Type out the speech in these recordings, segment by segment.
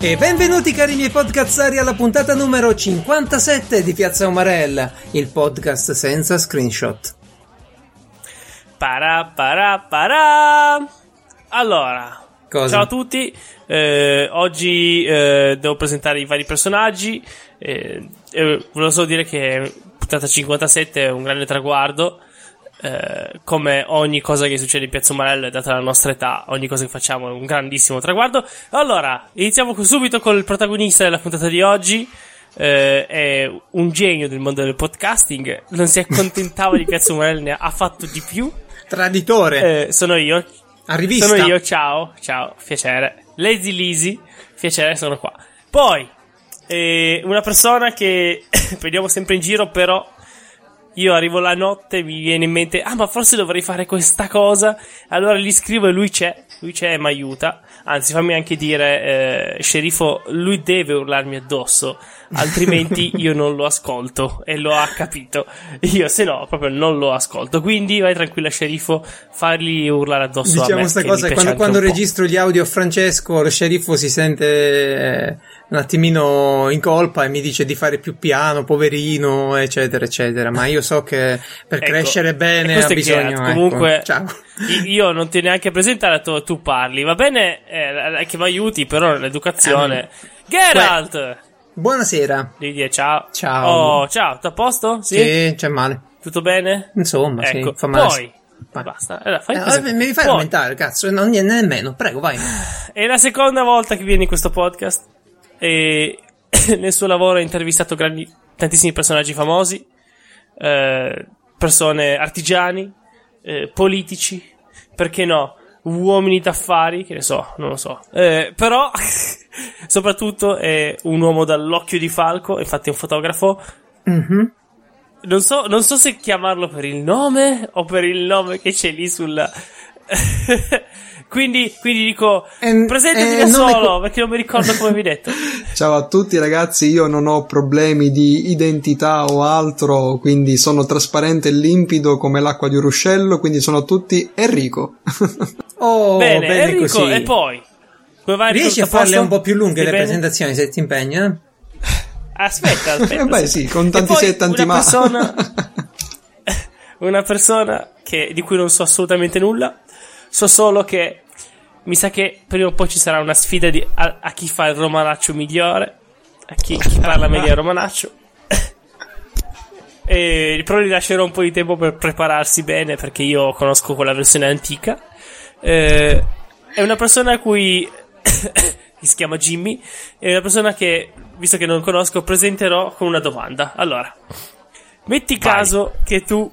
E benvenuti cari miei podcazzari alla puntata numero 57 di Piazza Umarella, il podcast senza screenshot. Para para para. Allora, Cosa? ciao a tutti. Eh, oggi eh, devo presentare i vari personaggi. Eh, eh, volevo solo dire che puntata 57 è un grande traguardo. Eh, come ogni cosa che succede in Piazza Umarella, data la nostra età, ogni cosa che facciamo è un grandissimo traguardo. Allora, iniziamo subito con il protagonista della puntata di oggi. Eh, è un genio del mondo del podcasting. Non si accontentava di Piazza Umarella, ne ha fatto di più. Traditore, Eh, sono io. a rivista. Sono io, ciao, ciao, piacere. Lazy Lisi, piacere, sono qua. Poi, eh, una persona che prendiamo sempre in giro, però io arrivo la notte e mi viene in mente, ah ma forse dovrei fare questa cosa. Allora gli scrivo e lui c'è, lui c'è e mi aiuta. Anzi, fammi anche dire, eh, sceriffo, lui deve urlarmi addosso, altrimenti io non lo ascolto e lo ha capito. Io se no, proprio non lo ascolto. Quindi vai tranquilla, sceriffo, fargli urlare addosso a Diciamo me. questa che mi cosa, quando, quando registro gli audio a Francesco, lo sceriffo si sente eh, un attimino in colpa e mi dice di fare più piano, poverino, eccetera, eccetera. Ma io so che per Ecco, crescere bene ha bisogno. Geralt. ecco. Comunque, Ciao. Io non ti neanche presentato, tu parli. Va bene eh, che mi aiuti, però nell'educazione. Geralt! Buonasera. Devi dire ciao. Ciao. Oh, ciao, tutto a posto? Sì? Sì, c'è male. Tutto bene? Insomma, ecco, sì, fa male. poi. Vai. Basta. Allora, fai Eh, mi Poi, aumentare, cazzo, non niente nemmeno. Prego, vai. È la seconda volta che viene in questo podcast. E nel suo lavoro ha intervistato grandi, tantissimi personaggi famosi, eh, persone artigiani, eh, politici, perché no, uomini d'affari, che ne so, non lo so. Eh, però, soprattutto è un uomo dall'occhio di falco, infatti è un fotografo. Mhm. Non so, non so se chiamarlo per il nome o per il nome che c'è lì sulla. quindi, quindi dico, Eh, presentati eh, da solo, co- perché non mi ricordo come vi detto. Ciao a tutti ragazzi, io non ho problemi di identità o altro, quindi sono trasparente e limpido come l'acqua di un ruscello, quindi sono tutti Enrico. Oh, Bene, bene Enrico, così. e poi? Come vai, Enrico? Riesci a farle posto? un po' più lunghe Stai le bene? presentazioni se ti impegna? Aspetta, aspetta. Eh beh, aspetta. sì, con tanti se e tanti una ma. Persona, una persona che, di cui non so assolutamente nulla. So solo che mi sa che prima o poi ci sarà una sfida di- a, a chi fa il romanaccio migliore, a chi, chi parla meglio il romanaccio. E, però gli lascerò un po' di tempo per prepararsi bene perché io conosco quella versione antica. Eh, è una persona a cui che si chiama Jimmy. È una persona che, visto che non conosco, presenterò con una domanda. Allora, metti caso che tu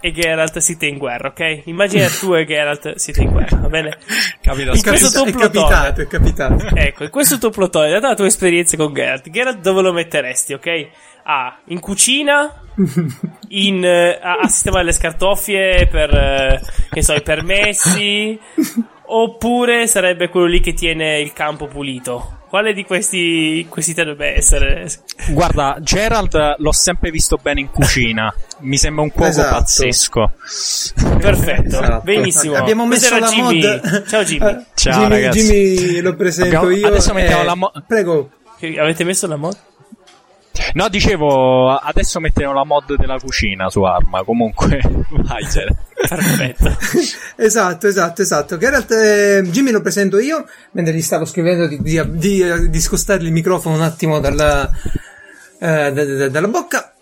e Geralt siete in guerra, ok? Immagina tu e Geralt siete in guerra, va bene? Capita In questo tuo è plotone. capitato, è capitato. Ecco, in questo tuo plotone, data la tua esperienza con Geralt, Geralt dove lo metteresti, ok? A, in cucina, in, eh, a, a sistemare le scartoffie per, eh, che so, i permessi, oppure sarebbe quello lì che tiene il campo pulito? Quale di questi, questi tre dovrebbe essere? Guarda, Gerald l'ho sempre visto bene in cucina. Mi sembra un cuoco Esatto. pazzesco. Perfetto, Esatto. benissimo. Abbiamo messo la Jimmy. mod. Ciao Jimmy. Eh, Ciao, Jimmy, ragazzi. Jimmy lo presento Abbiamo- io. adesso mettiamo eh, la mo- Prego. Avete messo la mod? No, dicevo, adesso metteremo la mod della cucina su Arma. Comunque. Perfetto. Esatto, esatto, esatto. Geralt, eh, Jimmy lo presento io, mentre gli stavo scrivendo di, di, di, di scostargli il microfono un attimo dalla, eh, da- da- dalla bocca.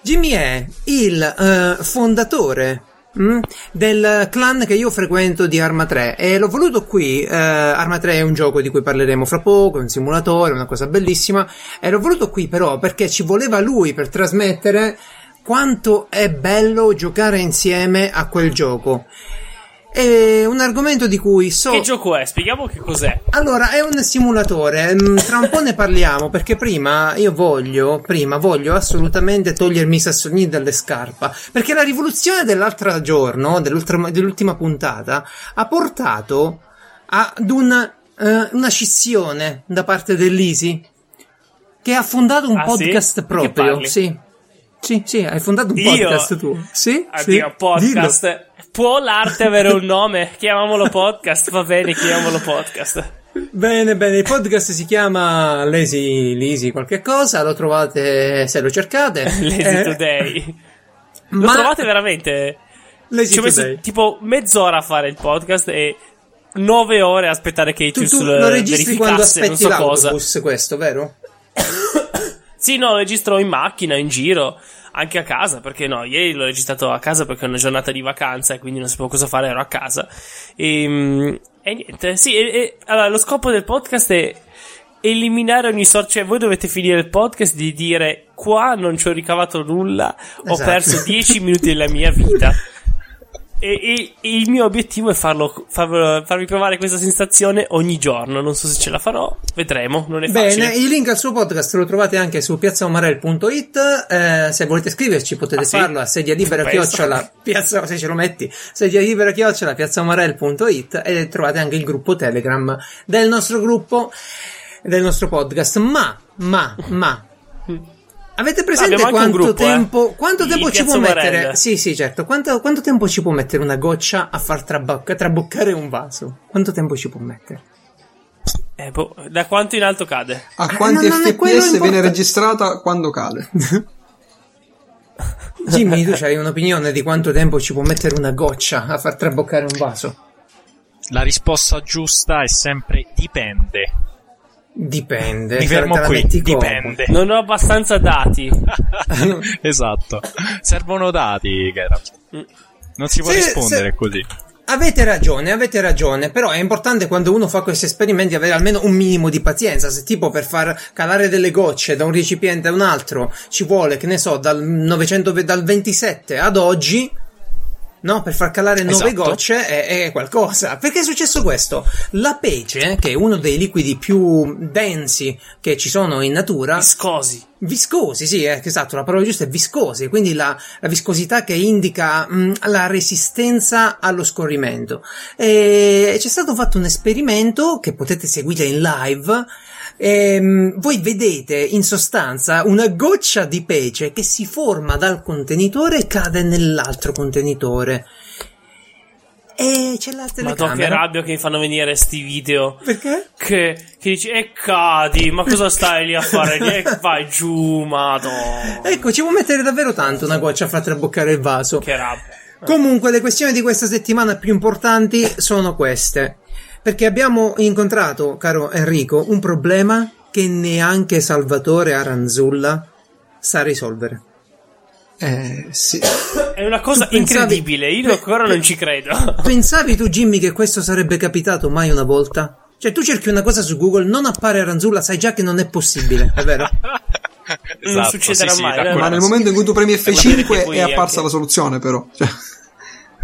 Jimmy è il eh, fondatore mm, del clan che io frequento di Arma 3 e l'ho voluto qui. eh, Arma 3 è un gioco di cui parleremo fra poco, è un simulatore, una cosa bellissima. E l'ho voluto qui però perché ci voleva lui per trasmettere quanto è bello giocare insieme a quel gioco. È un argomento di cui so. Che gioco è? Spieghiamo che cos'è. Allora, è un simulatore. mm, Tra un po' ne parliamo perché prima io voglio, prima voglio assolutamente togliermi i sassolini dalle scarpe. Perché la rivoluzione dell'altro giorno, dell'ultima, puntata, ha portato ad una, eh, una scissione da parte dell'Isi che ha fondato un Ah, sì? podcast che proprio. Sì. Sì, sì, hai fondato un Io? podcast tu. Sì? Addio, sì. podcast. Dillo. Può l'arte avere un nome? Chiamiamolo podcast, va bene, chiamiamolo podcast. Bene, bene, il podcast si chiama Lazy Lisi qualche cosa, lo trovate se lo cercate. Lazy Eh, Today. Lo ma- trovate veramente? Lazy Ci ho messo Today. tipo mezz'ora a fare il podcast e nove ore a aspettare che Tu, tu lo registri quando aspetti so cosa. l'autobus, questo, vero? Sì, no, registro in macchina, in giro, anche a casa, perché no, ieri l'ho registrato a casa perché è una giornata di vacanza e quindi non sapevo cosa fare, ero a casa. E, mm, e niente, sì, e- e- allora, lo scopo del podcast è eliminare ogni sorta, cioè voi dovete finire il podcast di dire qua non ci ho ricavato nulla, ho Esatto. perso 10 minuti della mia vita. E, e- il mio obiettivo è farlo, farlo- farvi provare questa sensazione ogni giorno. Non so se ce la farò, vedremo. Non è facile. Bene, il link al suo podcast lo trovate anche su piazzaomarel.it. Eh, se volete scriverci potete Ah, sì? farlo a sedia libera chiocciola piazza, se ce lo metti, sedia libera chiocciola piazzaomarel.it e trovate anche il gruppo Telegram del nostro gruppo, del nostro podcast. Ma, ma, ma. Avete presente quanto gruppo, eh. tempo, quanto Di tempo ci può Marella. mettere? Sì, sì, certo. Quanto, quanto tempo ci può mettere una goccia a far trabocca- traboccare un vaso? Quanto tempo ci può mettere? Eh, boh, da quanto in alto cade? A Eh, quanti è quello fps viene registrata quando cade? Jimmy, tu hai un'opinione di quanto tempo ci può mettere una goccia a far traboccare un vaso? La risposta giusta è sempre dipende. Dipende. Mi fermo qui, dipende. Non ho abbastanza dati. esatto. Servono dati, Geralt. Non si può Se- rispondere se- così. Avete ragione, avete ragione, però è importante quando uno fa questi esperimenti avere almeno un minimo di pazienza. Se tipo per far calare delle gocce da un recipiente a un altro ci vuole, che ne so, dal 900, ve- dal 27 ad oggi, no? Per far calare 9 Esatto. gocce è, è qualcosa. Perché è successo questo? La pece, che è uno dei liquidi più densi che ci sono in natura, Viscosi. Viscosi, sì, eh, esatto, la parola giusta è viscosi, quindi la, la viscosità che indica mh, la resistenza allo scorrimento. E c'è stato fatto un esperimento che potete seguire in live. Ehm, voi vedete in sostanza una goccia di pece che si forma dal contenitore e cade nell'altro contenitore. E c'è la Ma che telecamera. rabbia che mi fanno venire sti video. Perché? Che, che dici, e cadi, ma cosa stai lì a fare? E vai giù, madonna. Ecco, ci può mettere davvero tanto una goccia a far traboccare il vaso. Che rabbia. Comunque, le questioni di questa settimana più importanti sono queste. Perché abbiamo incontrato, caro Enrico, un problema che neanche Salvatore Aranzulla sa risolvere. Eh, sì. È una cosa pensavi- incredibile, io ancora non ci credo. Pensavi tu, Jimmy, che questo sarebbe capitato mai una volta? Cioè, tu cerchi una cosa su Google, non appare Aranzulla, sai già che non è possibile, è vero? Non succederà mai, da eh. quello Ma nel sì. momento in cui tu premi Per vedere che F5 poi è apparsa anche- la soluzione, però. Cioè,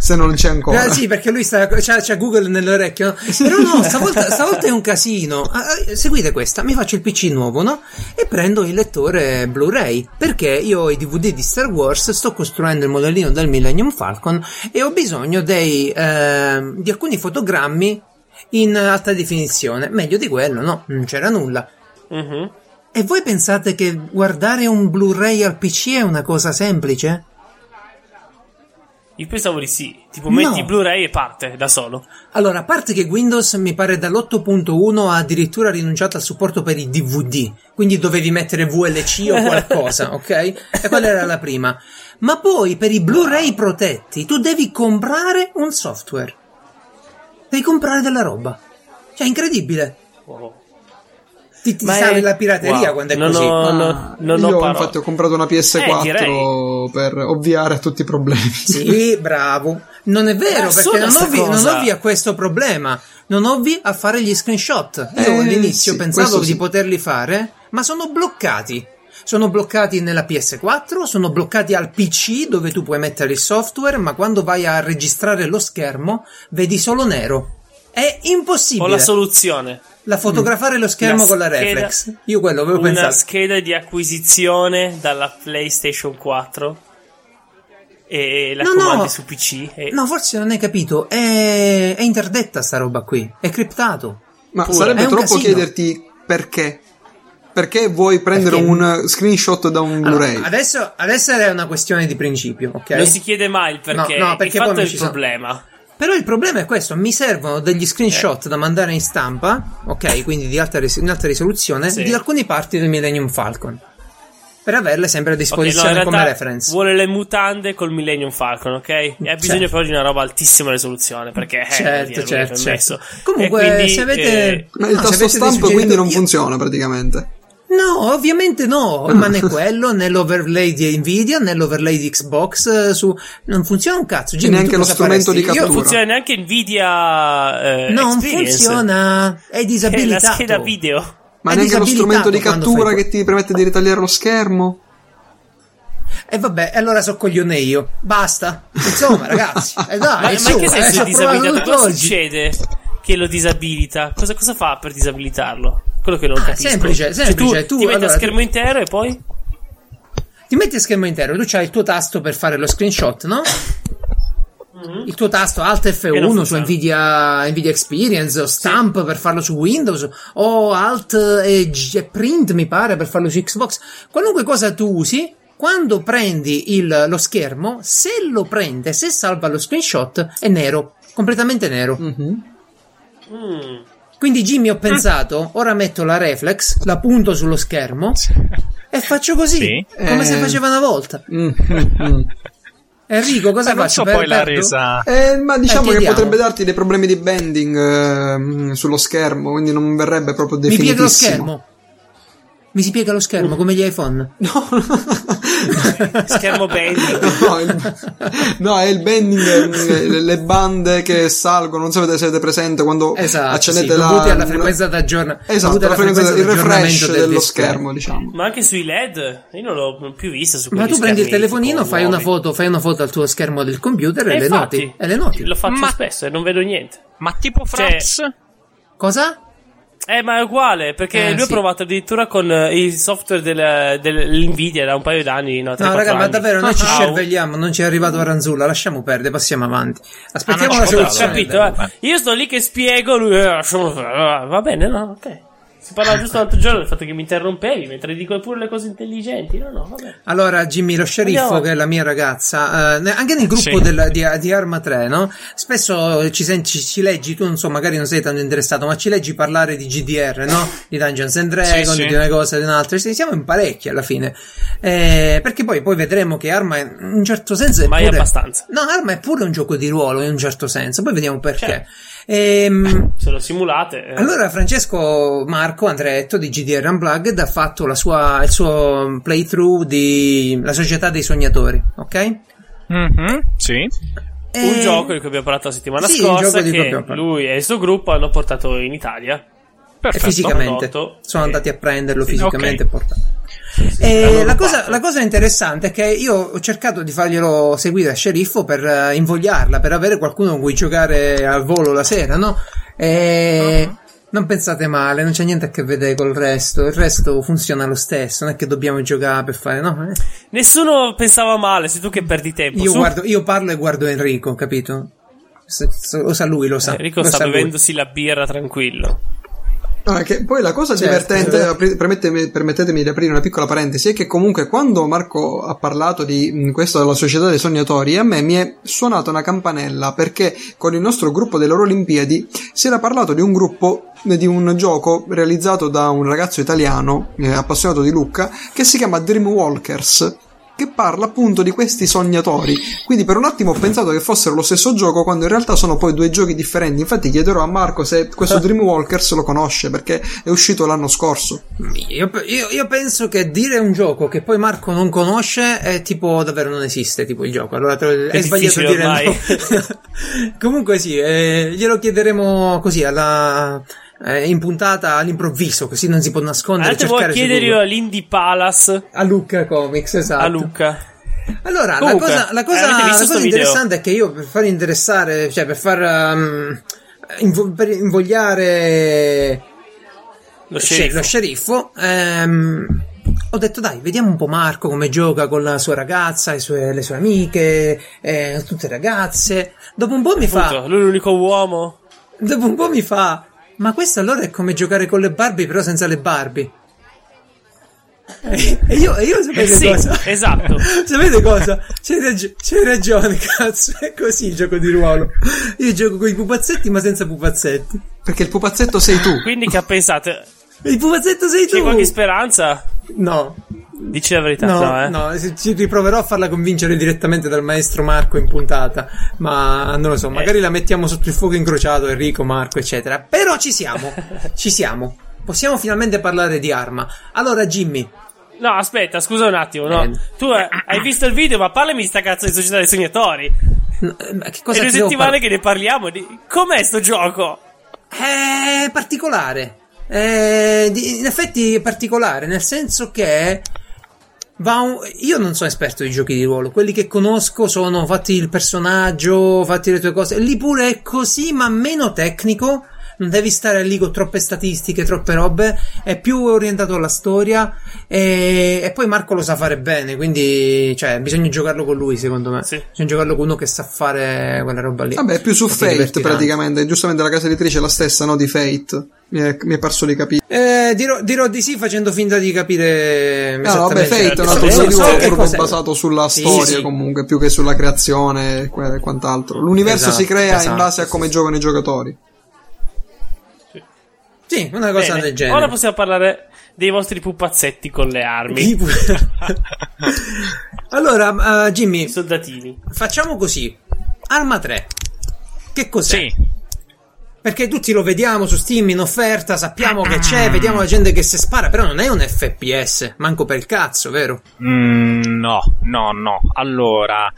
se non c'è ancora. Eh, sì, perché lui sta, c'ha, c'ha Google nell'orecchio. no? Però no, stavolta, stavolta è un casino. Ah, ah, seguite questa, mi faccio il PC nuovo, no? E prendo il lettore Blu-ray. Perché io ho i DVD di Star Wars, sto costruendo il modellino del Millennium Falcon e ho bisogno dei, eh, di alcuni fotogrammi in alta definizione. Meglio di quello, no? Non c'era nulla. Mhm. E voi pensate che guardare un Blu-ray al PC è una cosa semplice? Io pensavo di sì. Tipo, No. metti Blu-ray e parte da solo. Allora, a parte che Windows mi pare dall'8.1 ha addirittura rinunciato al supporto per i DVD, quindi dovevi mettere VLC o qualcosa, ok? E quella era la prima. Ma poi per i Blu-ray protetti tu devi comprare un software. Devi comprare della roba. Cioè, è incredibile. Wow. Ti, ti è- la pirateria wow, quando è non così. ho- Ah, no, non ho io parole. infatti ho comprato una PS4 Eh, per ovviare a tutti i problemi. Sì, bravo. Non è vero, È perché non sta ovvi, non cosa. ovvi a questo problema. Non ovvi a fare gli screenshot. Io Eh, all'inizio sì, pensavo di sì. poterli fare, ma sono bloccati. Sono bloccati nella PS4, sono bloccati al PC dove tu puoi mettere il software, ma quando vai a registrare lo schermo vedi solo nero. È Ho impossibile. la soluzione. La fotografare lo schermo La con la scheda- reflex. Io quello avevo Una pensato. scheda di acquisizione dalla PlayStation 4 e la No, comandi no. su PC. E... No, forse non hai capito. È, è interdetta sta roba qui. È criptato. Ma Pure. sarebbe troppo casino. chiederti perché. Perché vuoi prendere Perché- un screenshot da un Allora, Blu-ray? adesso, adesso è una questione di principio, ok? Non si chiede mai il perché. No, no, perché il poi è il ci sono- problema. Però il problema è questo: mi servono degli Eh. screenshot da mandare in stampa, ok? Quindi di alta, ris- in alta risoluzione, Sì. di alcune parti del Millennium Falcon. Per averle sempre a no, disposizione in come realtà reference. vuole le mutande col Millennium Falcon, ok? E ha bisogno Certo. però di una roba altissima risoluzione, perché eh, Certo, è certo, permesso. certo. Comunque, quindi, se avete- eh, Ma il No, se tasto avete dei stamp quindi non funziona praticamente. No, ovviamente no, ma né quello, né l'overlay di Nvidia, né l'overlay di Xbox eh, su... Non funziona un cazzo. Jimmy, neanche lo strumento faresti? di Io- non cattura. funziona neanche Nvidia eh, Non Experience. funziona, è È la disabilitato. scheda video. Ma È neanche lo disabilitato strumento di cattura fai che ti permette di ritagliare lo schermo. E vabbè, allora so coglione io. Basta. Insomma, ragazzi. Eh Ma, dai, ma su, in che eh, senso è provato disabilitato? Cosa succede che lo disabilita? Cosa, cosa fa per disabilitarlo? Quello che non Ah, capisco. semplice, Cioè, semplice. tu, Tu, ti metti allora, a schermo tu- intero e poi? Ti metti a schermo intero, tu c'hai il tuo tasto per fare lo screenshot, no? Il tuo tasto Alt Che non F1 su. Nvidia, Nvidia Experience o Stamp per farlo su Windows o Alt e, G- e Print mi pare per farlo su Xbox. Qualunque cosa tu usi, quando prendi il- lo schermo, se lo prende, se salva lo screenshot, è nero, completamente nero. Mm. Quindi Jimmy ho pensato, ora metto la reflex, la punto sullo schermo e faccio così, Sì. come se Eh. faceva una volta. Mm, mm, mm. Enrico, cosa Ma non faccio? so Per- poi la perdo? resa. Eh, ma diciamo che chiediamo. potrebbe darti dei problemi di bending ehm, sullo schermo, quindi non verrebbe proprio Mi piega lo definitissimo. schermo. Mi si piega lo schermo come gli iPhone. No, Schermo bending. no, il- no, è il bending, eh, le, le bande che salgono, non sapete se avete presente quando Esatto, accendete sì, la... dovuti alla frequenza d'aggiornamento. Esatto, la frequenza, il refresh dello schermo, diciamo. Ma anche sui LED? Io non l'ho più vista su Ma tu prendi il telefonino, fai una foto, fai una foto al tuo schermo del computer e, E le infatti, noti. E le noti. Lo faccio Ma- spesso e non vedo niente. Ma tipo Cioè- Fraps? Cosa? Eh, ma è uguale, perché Eh, lui ha sì. provato addirittura con eh, il software del- dell'Nvidia da un paio d'anni, no, 3-4 No, raga, ma davvero noi ci Ah, scervelliamo, non ci è arrivato a Ranzulla, lasciamo perdere, passiamo avanti. Aspettiamo Ah, la soluzione. capito, eh. Io sto lì che spiego, lui eh. Ah, Va bene, no, ok. Si parlava giusto l'altro giorno del fatto che mi interrompevi mentre dico pure le cose intelligenti. No, no, vabbè. Allora, Jimmy, lo sceriffo, Andiamo. che è la mia ragazza, eh, anche nel gruppo Sì. del- di, di Arma 3, no? Spesso ci, sen- ci- ci leggi, tu non so, magari non sei tanto interessato, ma ci leggi parlare di GDR, no? Di Dungeons and Dragons, Sì, sì. di una cosa, di un'altra. Sì, Siamo in parecchi alla fine. Eh, perché poi, poi vedremo che Arma, in un certo senso, è Mai pure... abbastanza. No, Arma è pure un gioco di ruolo, in un certo senso. Poi vediamo perché. Certo. Ehm, Se lo simulate. eh. allora Francesco Marco Andretto di GDR Unplugged ha fatto la sua, il suo playthrough di La Società dei Sognatori, ok? Mhm, sì. un E- gioco di cui abbiamo parlato la settimana Sì, un scorsa gioco di cui che abbiamo parlato. lui e il suo gruppo hanno portato in Italia. e Perfetto. fisicamente prodotto. sono Sì. andati a prenderlo Sì, fisicamente ok. e portato. La E loro la, cosa, la cosa interessante è che io ho cercato di farglielo seguire a sceriffo per eh, invogliarla, per avere qualcuno con cui giocare al volo la sera, no? E Uh-huh. non pensate male, non c'è niente a che vedere col resto, il resto funziona lo stesso, non è che dobbiamo giocare per fare, no? Eh, Nessuno pensava male, sei tu che perdi tempo. Io, Su. guardo, io parlo e guardo Enrico, capito? Se- se- Lo sa lui, lo sa. Enrico lo sta sa lui. bevendosi la birra tranquillo. Ah, poi la cosa Certo, divertente, permettetemi, permettetemi di aprire una piccola parentesi, è che comunque quando Marco ha parlato di questo della società dei sognatori, a me mi è suonata una campanella perché con il nostro gruppo delle Olimpiadi si era parlato di un gruppo, eh, di un gioco realizzato da un ragazzo italiano eh, appassionato di Lucca che si chiama Dreamwalkers. Che parla appunto di questi sognatori. Quindi per un attimo ho pensato che fossero lo stesso gioco, quando in realtà sono poi due giochi differenti. Infatti chiederò a Marco se questo Dreamwalkers lo conosce, perché è uscito l'anno scorso. Io, io- io penso che dire un gioco che poi Marco non conosce è tipo davvero non esiste tipo il gioco. Allora te lo- è, È sbagliato dire ormai. no. Comunque sì, eh, glielo chiederemo così alla eh, in puntata all'improvviso, così non si può nascondere. Cercare su chiederlo Google. all'Indie Palace a Luca Comics, esatto. a Luca. Allora, Comunque, la cosa, la cosa, la cosa video? interessante è che io per far interessare, cioè per far um, invo- per invogliare Lo sce- sceriffo. lo sceriffo, ehm, ho detto dai, vediamo un po' Marco come gioca con la sua ragazza, le sue, le sue amiche, eh, tutte ragazze. Dopo un po' mi fa, Appunto, lui è l'unico uomo. dopo un po' mi fa, ma questo allora è come giocare con le Barbie però senza le Barbie. E io, e io sapete Sì, cosa? esatto. sapete cosa? C'hai, ragio- c'hai ragione, cazzo. È così il gioco di ruolo. Io gioco con i pupazzetti, ma senza pupazzetti. Perché il pupazzetto sei tu. Quindi che pensate? Il pupazzetto sei tu. C'è qualche speranza? No, Dici la verità, no, no, eh? no, ci riproverò a farla convincere direttamente dal maestro Marco in puntata. Ma non lo so, magari la mettiamo sotto il fuoco incrociato, Enrico, Marco, eccetera. Però ci siamo, ci siamo. Possiamo finalmente parlare di arma. Allora, Jimmy, No, aspetta, scusa un attimo, no. Eh. Tu eh, hai visto il video, ma parlami di sta cazzo di società dei sognatori. n- eh, ma che È cosa due ti devo settimane par- che ne parliamo. Di... Com'è sto gioco? È particolare. Eh, di- in effetti è particolare, nel senso che un- io non sono esperto di giochi di ruolo, quelli che conosco sono fatti il personaggio, fatti le tue cose. Lì pure è così, ma meno tecnico. Non devi stare lì con troppe statistiche, troppe robe. È più orientato alla storia. E, e poi Marco lo sa fare bene. Quindi, cioè, bisogna giocarlo con lui, secondo me. Sì. Bisogna giocarlo con uno che sa fare quella roba lì. Vabbè, è più su Fate praticamente. Giustamente la casa editrice è la stessa, no? Di Fate. Mi è, mi è parso di capire. Eh, dirò, dirò di sì facendo finta di capire. No, no, vabbè. Fate è un So- altro so- proprio basato sulla Sì, storia, sì. comunque, più che sulla creazione e quant'altro. L'universo Esatto, si crea in esatto, base a come sì. giocano i giocatori. Sì, una cosa Bene, del genere. Ora possiamo parlare dei vostri pupazzetti con le armi. Allora, eh, Jimmy, I soldatini. facciamo così. Arma 3. Che cos'è? Sì, Perché tutti lo vediamo su Steam in offerta, sappiamo che c'è, vediamo la gente che si spara, però non è un FPS, manco per il cazzo, vero? Mm, no, no, no. Allora,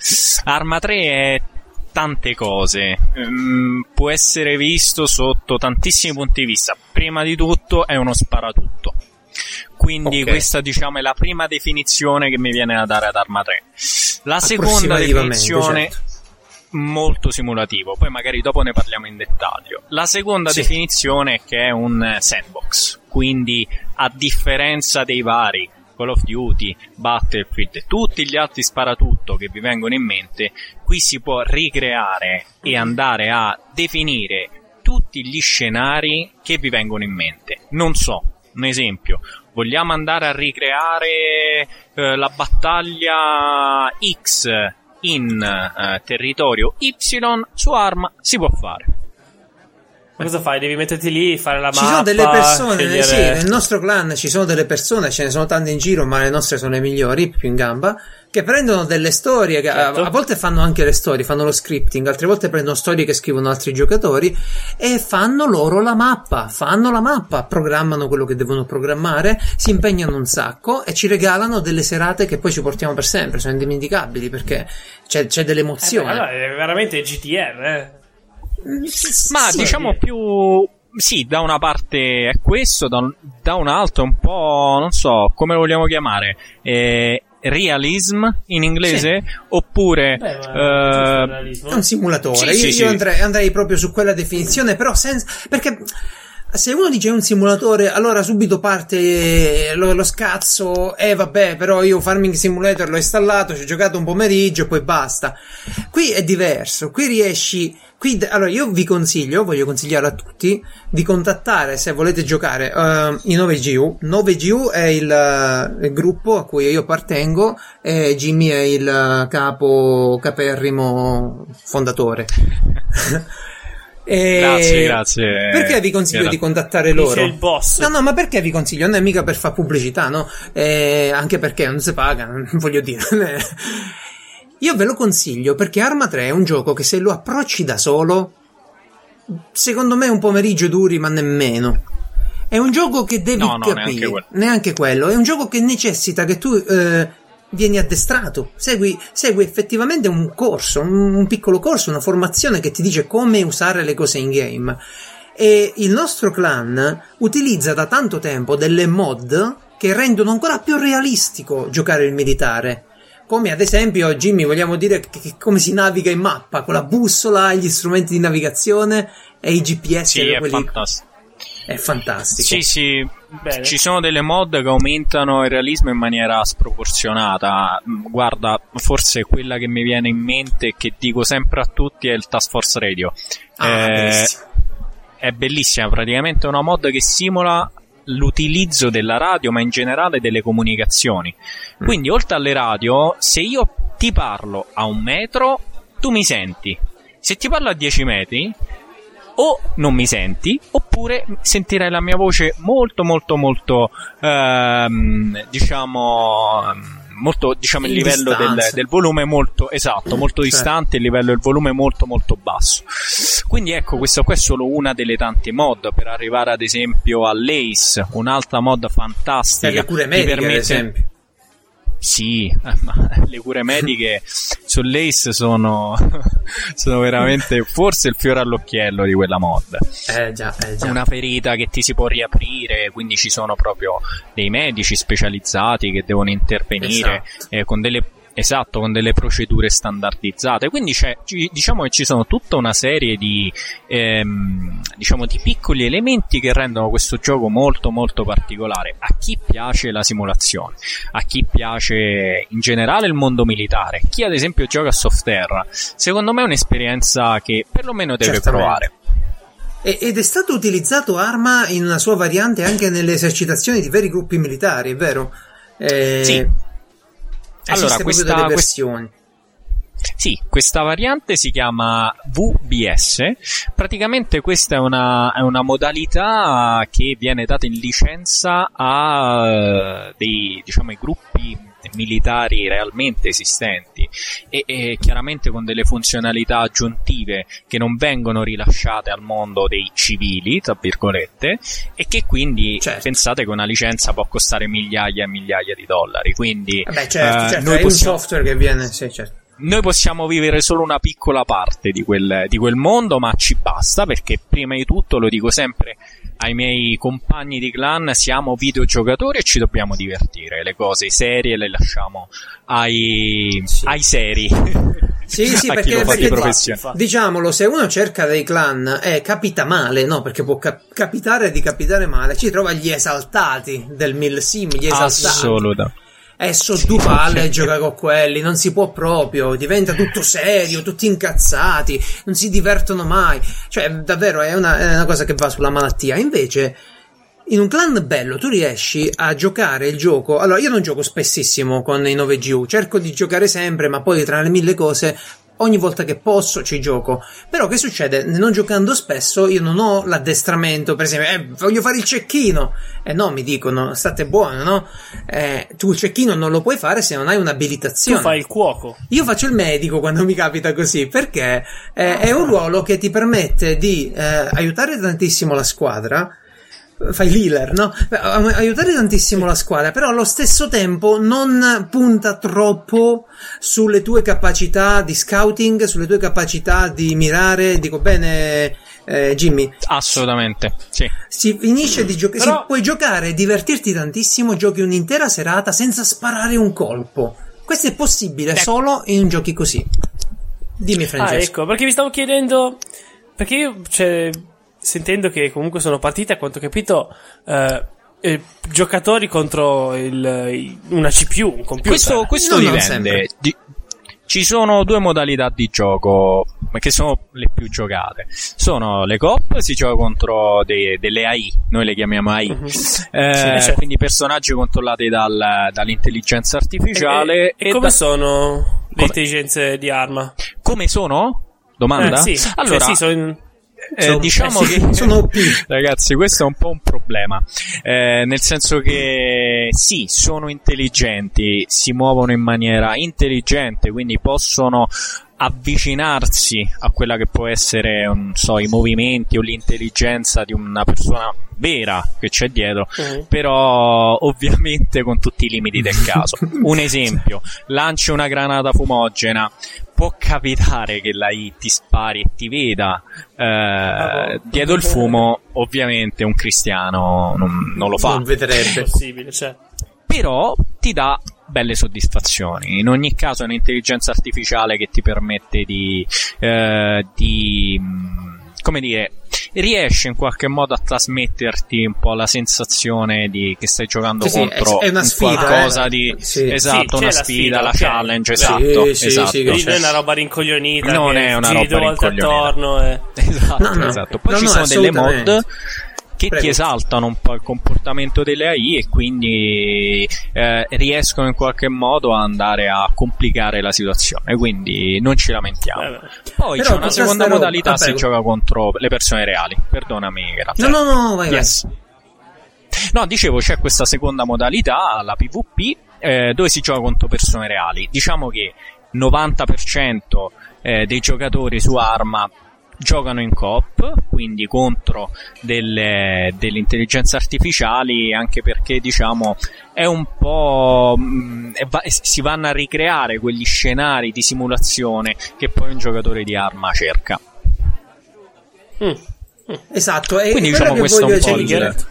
Arma 3 è tante cose. Mm, può essere visto sotto tantissimi punti di vista. Prima di tutto è uno sparatutto. Quindi Ok. questa diciamo è la prima definizione che mi viene da dare ad Arma 3. La seconda definizione certo. molto simulativo, poi magari dopo ne parliamo in dettaglio. La seconda Sì. definizione è che è un sandbox, quindi a differenza dei vari Call of Duty, Battlefield tutti gli altri sparatutto che vi vengono in mente, qui si può ricreare e andare a definire tutti gli scenari che vi vengono in mente. Non so, un esempio, vogliamo andare a ricreare eh, la battaglia X in eh, territorio Y su arma, si può fare. Ma cosa fai? Devi metterti lì, fare la Ci mappa. sono delle persone, scegliere- sì, nel nostro clan ci sono delle persone, ce ne sono tante in giro, ma le nostre sono le migliori, più in gamba, che prendono delle storie, che a- Certo. a, volte fanno anche le storie, fanno lo scripting, altre volte prendono storie che scrivono altri giocatori e fanno loro la mappa, fanno la mappa, programmano quello che devono programmare, si impegnano un sacco e ci regalano delle serate che poi ci portiamo per sempre, sono indimenticabili perché c'è, c'è Eh beh, dell'emozione. allora è veramente GTR, eh. Ma Sì, diciamo sì. più. Sì, da una parte è questo, da un, da un altro è un po'. non so, come lo vogliamo chiamare? Eh, realism in inglese? Oppure. Beh, ma realismo. È un simulatore. Sì, io sì, io sì. Andrei, andrei proprio su quella definizione, però senza. Perché. Se uno dice un simulatore, allora subito parte lo, lo scazzo, e vabbè, però io Farming Simulator l'ho installato, ci ho giocato un pomeriggio e poi basta. Qui è diverso, qui riesci, qui, allora io vi consiglio, voglio consigliare a tutti, di contattare se volete giocare eh, i 9GU. 9GU è il, eh, il gruppo a cui io appartengo e Jimmy è il eh, capo caperrimo fondatore. E- Grazie, grazie. Perché vi consiglio Era- di contattare loro? il boss. No, no, ma perché vi consiglio? Non è mica per fare pubblicità, no? Eh, anche perché non si paga, voglio dire. Io ve lo consiglio perché Arma 3 è un gioco che se lo approcci da solo, secondo me un pomeriggio duri, ma nemmeno. È un gioco che devi No, no, capire. neanche quello. Neanche quello. È un gioco che necessita che tu eh, vieni addestrato. Segui, segui effettivamente un corso, un, un piccolo corso, una formazione che ti dice come usare le cose in game. E il nostro clan utilizza da tanto tempo delle mod che rendono ancora più realistico giocare il militare. Come ad esempio, Jimmy, vogliamo dire che, che come si naviga in mappa con la bussola, gli strumenti di navigazione e i GPS. Sì, quelli- fantastico. È fantastico. Sì, sì, Bene. ci sono delle mod che aumentano il realismo in maniera sproporzionata. Guarda, forse quella che mi viene in mente e che dico sempre a tutti è il Task Force Radio. Ah, Eh, è bellissima, praticamente è una mod che simula l'utilizzo della radio, ma in generale delle comunicazioni. Mm. Quindi, oltre alle radio, se io ti parlo a un metro, tu mi senti. Se ti parlo a 10 metri, o non mi senti, oppure sentirai la mia voce molto, molto, molto, ehm, diciamo, molto, diciamo, il livello del, del volume molto esatto, molto Certo. distante, il livello del volume molto, molto basso. Quindi ecco, questa qua è solo una delle tante mod per arrivare ad esempio all'Ace, un'altra mod fantastica. Per le cure ti mediche, ad permette- esempio. Sì, eh, ma le cure mediche sull'Ace sono, sono veramente forse il fiore all'occhiello di quella mod. Eh già, eh già. Una ferita che ti si può riaprire, quindi ci sono proprio dei medici specializzati che devono intervenire Esatto. eh, con delle Esatto, con delle procedure standardizzate. Quindi diciamo che ci sono tutta una serie di, ehm, diciamo, di piccoli elementi che rendono questo gioco molto molto particolare. A chi piace la simulazione, a chi piace in generale il mondo militare, chi ad esempio gioca a Softerra, secondo me è un'esperienza che perlomeno deve Certamente. provare. Ed è stato utilizzato Arma in una sua variante anche nelle esercitazioni di veri gruppi militari, è vero? Eh, Sì. Allora, esiste proprio questa- versioni. Sì, questa variante si chiama VBS. Praticamente questa è una, è una modalità che viene data in licenza a eh, dei diciamo, gruppi militari realmente esistenti e, e chiaramente con delle funzionalità aggiuntive che non vengono rilasciate al mondo dei civili, tra virgolette, e che quindi Certo. pensate che una licenza può costare migliaia e migliaia di dollari. Quindi Vabbè, certo, eh, certo, noi possiamo- un software che viene, sì, certo. noi possiamo vivere solo una piccola parte di quel, di quel mondo, ma ci basta perché prima di tutto lo dico sempre ai miei compagni di clan, siamo videogiocatori e ci dobbiamo divertire. Le cose serie le lasciamo ai, Sì. ai seri. Sì, sì, a chi perché, lo fa perché di di- professione. Infatti. diciamolo, se uno cerca dei clan e capita male, no? Perché può cap- capitare di capitare male, ci trova gli esaltati del Mil Sim, gli esaltati. Assolutamente. E so due palle e gioca con quelli, non si può proprio, diventa tutto serio, tutti incazzati, non si divertono mai. Cioè, davvero è una, è una cosa che va sulla malattia. Invece, in un clan bello tu riesci a giocare il gioco. Allora, io non gioco spessissimo con i 9GU, cerco di giocare sempre, ma poi tra le mille cose. Ogni volta che posso ci gioco. Però che succede? Non giocando spesso io non ho l'addestramento, per esempio, eh, voglio fare il cecchino. E no, mi dicono, state buono, no? Eh, tu il cecchino non lo puoi fare se non hai Tu un'abilitazione. fai il cuoco. Io faccio il medico quando mi capita così perché eh, è un ruolo che ti permette di eh, aiutare tantissimo la squadra. Fai l'healer, no? Aiutare tantissimo la squadra, però allo stesso tempo non punta troppo sulle tue capacità di scouting, sulle tue capacità di mirare. Dico bene, eh, Jimmy. Assolutamente. Sì. Si finisce di giocare. Però- puoi giocare, divertirti tantissimo, giochi un'intera serata senza sparare un colpo. Questo è possibile solo in giochi così. Dimmi, Ah, Francesco. ecco, perché mi stavo chiedendo. Perché io, cioè, sentendo che comunque sono partite, a quanto ho capito, eh, eh, giocatori contro il, il- una CPU, un computer. Questo, questo No, dipende. Di- ci sono due modalità di gioco che sono le più giocate. Sono le COP, si gioca contro dei- delle AI, noi le chiamiamo AI. Mhm. Eh, Sì, certo. Quindi personaggi controllati dal- dall'intelligenza artificiale. E, e- e come da- sono le Come- intelligenze di arma? come sono? Domanda? Eh, sì, Allora, cioè, sì, sono in- eh, diciamo eh sì, che sono OP. ragazzi, questo è un po' un problema. Eh, nel senso che sì, sono intelligenti, si muovono in maniera intelligente, quindi possono avvicinarsi a quella che può essere, non so, i movimenti o l'intelligenza di una persona vera che c'è dietro, Mhm. però ovviamente con tutti i limiti del caso. Un esempio, lanci una granata fumogena, può capitare che la I ti spari e ti veda eh, Ah, boh. dietro il fumo, ovviamente un cristiano non, non lo fa. Non vedrebbe. possibile, cioè. Però ti dà belle soddisfazioni. In ogni caso è un'intelligenza artificiale che ti permette di, eh, di mh, come dire, riesce in qualche modo a trasmetterti un po' la sensazione di che stai giocando Sì, sì, contro è- è una un sfida, qualcosa eh. di Sì. esatto, Sì, una la sfida, la ok. challenge, Sì, esatto, sì, esatto. sì, non è una roba rincoglionita. non che è una roba rincoglionita. attorno e... Esatto, No, no. esatto. Poi No, ci no, sono delle mod. Che Prego. ti esaltano un po' il comportamento delle AI e quindi eh, riescono in qualche modo a andare a complicare la situazione. Quindi non ci lamentiamo. Eh, beh. Poi Però c'è una seconda roba- modalità, ah, si prego. gioca contro le persone reali. Perdonami, grazie. No, no, no, vai, vai. Yes. No, dicevo, c'è questa seconda modalità, la PvP, eh, dove si gioca contro persone reali. Diciamo che 90% eh, dei giocatori su Arma giocano in coop, quindi contro delle, delle intelligenze artificiali, anche perché diciamo è un po'. mh, e va- si vanno a ricreare quegli scenari di simulazione che poi un giocatore di arma cerca. Mm. Esatto, e Quindi, quello diciamo, che questo è voglio un po' aggiungere, il-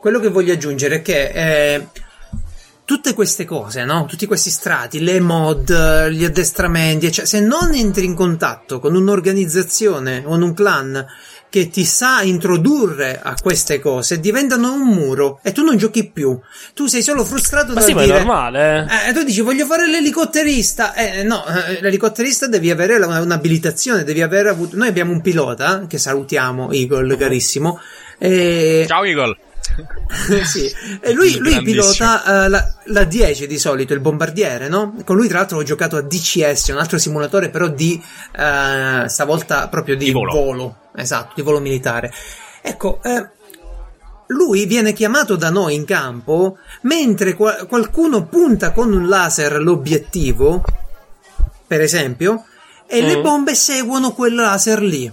quello che voglio aggiungere è che eh, tutte queste cose, no? Tutti questi strati, le mod, gli addestramenti, cioè, se non entri in contatto con un'organizzazione, con un clan che ti sa introdurre a queste cose, diventano un muro e tu non giochi più. Tu sei solo frustrato Ma dal sì, ma è dire normale. eh. eh, tu dici voglio fare l'elicotterista. Eh, no, eh, l'elicotterista devi avere la- un'abilitazione, devi aver avuto. Noi abbiamo un pilota che salutiamo, Eagle, carissimo. E, Ciao Eagle! sì, e lui, lui pilota eh, la, la 10 di solito, il bombardiere, no? Con lui, tra l'altro, ho giocato a DCS, un altro simulatore, però di eh, stavolta proprio di, Di volo. volo. Esatto, di volo militare. Ecco, eh, lui viene chiamato da noi in campo mentre qua- qualcuno punta con un laser l'obiettivo, per esempio, e le Mm. bombe seguono quel laser lì.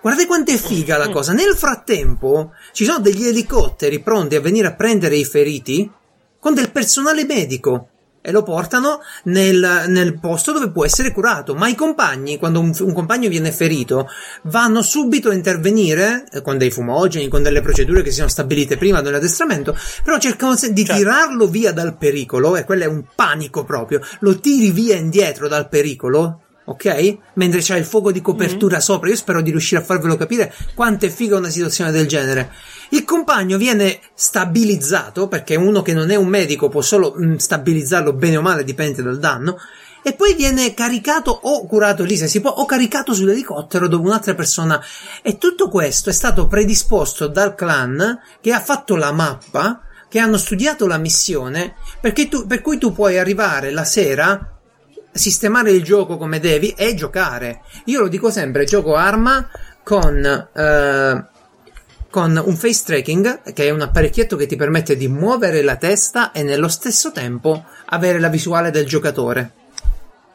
Guardate quanto è figa la cosa. Nel frattempo ci sono degli elicotteri pronti a venire a prendere i feriti con del personale medico e lo portano nel, nel posto dove può essere curato. Ma i compagni, quando un, un compagno viene ferito, vanno subito a intervenire eh, con dei fumogeni, con delle procedure che siano stabilite prima dell'addestramento, però cercano di Certo. tirarlo via dal pericolo, e quello è un panico proprio. Lo tiri via indietro dal pericolo. Ok? Mentre c'è il fuoco di copertura sopra, io spero di riuscire a farvelo capire quanto è figa una situazione del genere. Il compagno viene stabilizzato, perché uno che non è un medico può solo mm, stabilizzarlo bene o male, dipende dal danno, e poi viene caricato o curato lì se si può, o caricato sull'elicottero dove un'altra persona. E tutto questo è stato predisposto dal clan che ha fatto la mappa, che hanno studiato la missione, perché tu, per cui tu puoi arrivare la sera sistemare il gioco come devi e giocare. Io lo dico sempre, gioco arma con, eh, con un face tracking, che è un apparecchietto che ti permette di muovere la testa e nello stesso tempo avere la visuale del giocatore.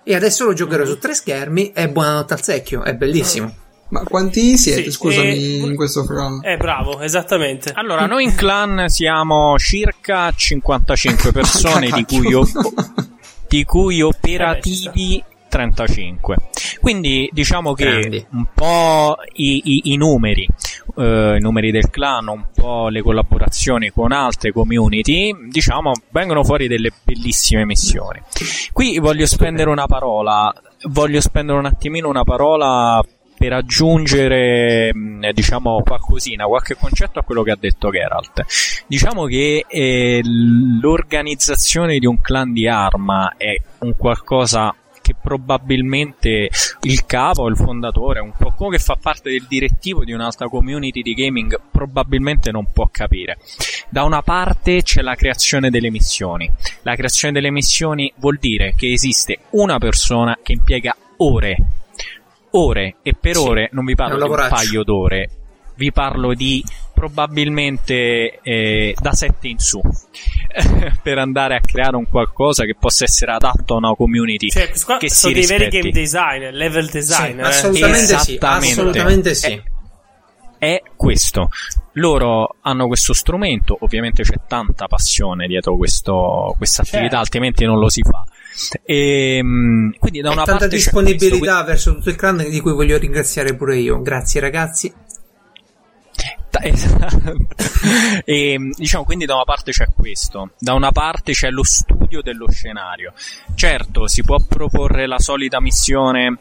E adesso lo giocherò su tre schermi e buonanotte al secchio, è bellissimo. Ma quanti siete, Sì, scusami, e- in questo programma? Eh, bravo, esattamente. Allora, noi in clan siamo circa 55 persone, di cui, o- di cui operativi 35. Quindi diciamo che Grandi. un po' i, i- i numeri, eh, i numeri del clan, un po' le collaborazioni con altre community, diciamo, vengono fuori delle bellissime missioni. Qui voglio spendere una parola, voglio spendere un attimino una parola per aggiungere, diciamo, qualcosina, qualche concetto a quello che ha detto Geralt. Diciamo che eh, l'organizzazione di un clan di arma è un qualcosa che probabilmente il capo, il fondatore, un come che fa parte del direttivo di un'altra community di gaming, probabilmente non può capire. Da una parte c'è la creazione delle missioni. La creazione delle missioni vuol dire che esiste una persona che impiega ore, ore e per Sì, ore non vi è parlo un di un paio d'ore, vi parlo di probabilmente eh, da 7 in su per andare a creare un qualcosa che possa essere adatto a una community Cioè, qua che si sono dei veri game designer, level designer. Sì, eh. assolutamente sì, Esattamente. assolutamente sì. Eh, è questo. Loro hanno questo strumento, ovviamente c'è tanta passione dietro questo, questa attività, Certo. altrimenti non lo si fa. E, mh, quindi da E una tanta disponibilità verso tutto il clan di cui voglio ringraziare pure io. Grazie ragazzi. Ta- esatto. e diciamo quindi da una parte c'è questo, da una parte c'è lo studio dello scenario. Certo, si può proporre la solita missione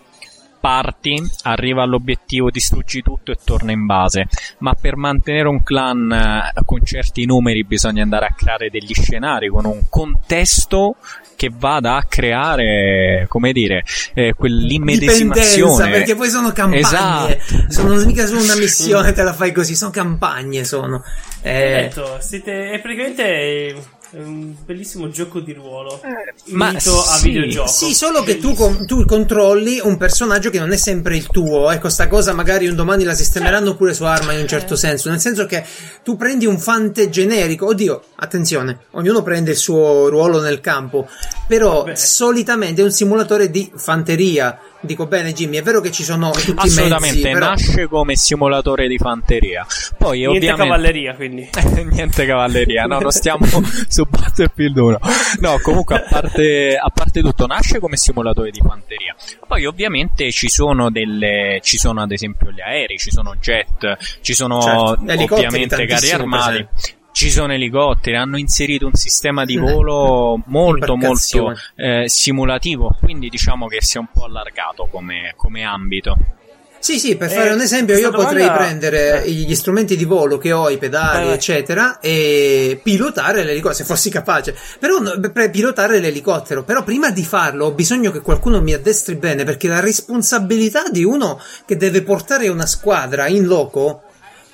parti, arriva all'obiettivo, distruggi tutto e torna in base. Ma per mantenere un clan eh, con certi numeri bisogna andare a creare degli scenari con un contesto che vada a creare, come dire, eh, quell'immedesimazione. perché poi sono campagne. Esatto. Sono mica solo una missione, te la fai così, sono campagne, sono. Eh, Detto, siete, è praticamente un bellissimo gioco di ruolo. ma unito a sì, videogioco. Sì, solo che tu, con- tu controlli un personaggio che non è sempre il tuo. Ecco, sta cosa magari un domani la sistemeranno pure su Arma in un certo senso. Nel senso che tu prendi un fante generico. Oddio, attenzione, ognuno prende il suo ruolo nel campo. Però Beh. solitamente è un simulatore di fanteria. Dico bene, Jimmy, è vero che ci sono tutti i mezzi. Assolutamente, Però... nasce come simulatore di fanteria. Poi Niente ovviamente cavalleria, quindi. Niente cavalleria, no, non stiamo su Battlefield 1. No, comunque, a parte, a parte tutto, nasce come simulatore di fanteria. Poi, ovviamente, ci sono delle. Ci sono, ad esempio, gli aerei, ci sono jet, ci sono Certo, ovviamente carri armati. Ci sono elicotteri, hanno inserito un sistema di volo molto molto eh, simulativo, quindi diciamo che si è un po' allargato come, come ambito. Sì, sì, per Eh, fare un esempio, io potrei domanda- prendere eh. gli strumenti di volo che ho, i pedali, vai. eccetera, e pilotare l'elicottero, se fossi capace. Però per pilotare l'elicottero. Però prima di farlo ho bisogno che qualcuno mi addestri bene, perché la responsabilità di uno che deve portare una squadra in loco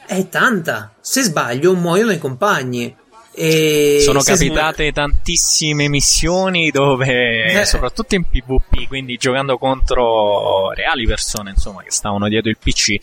è tanta. Se sbaglio, muoiono i compagni. E Sono capitate tantissime missioni dove, Eh. soprattutto in PvP, quindi giocando contro reali persone, insomma, che stavano dietro il PC,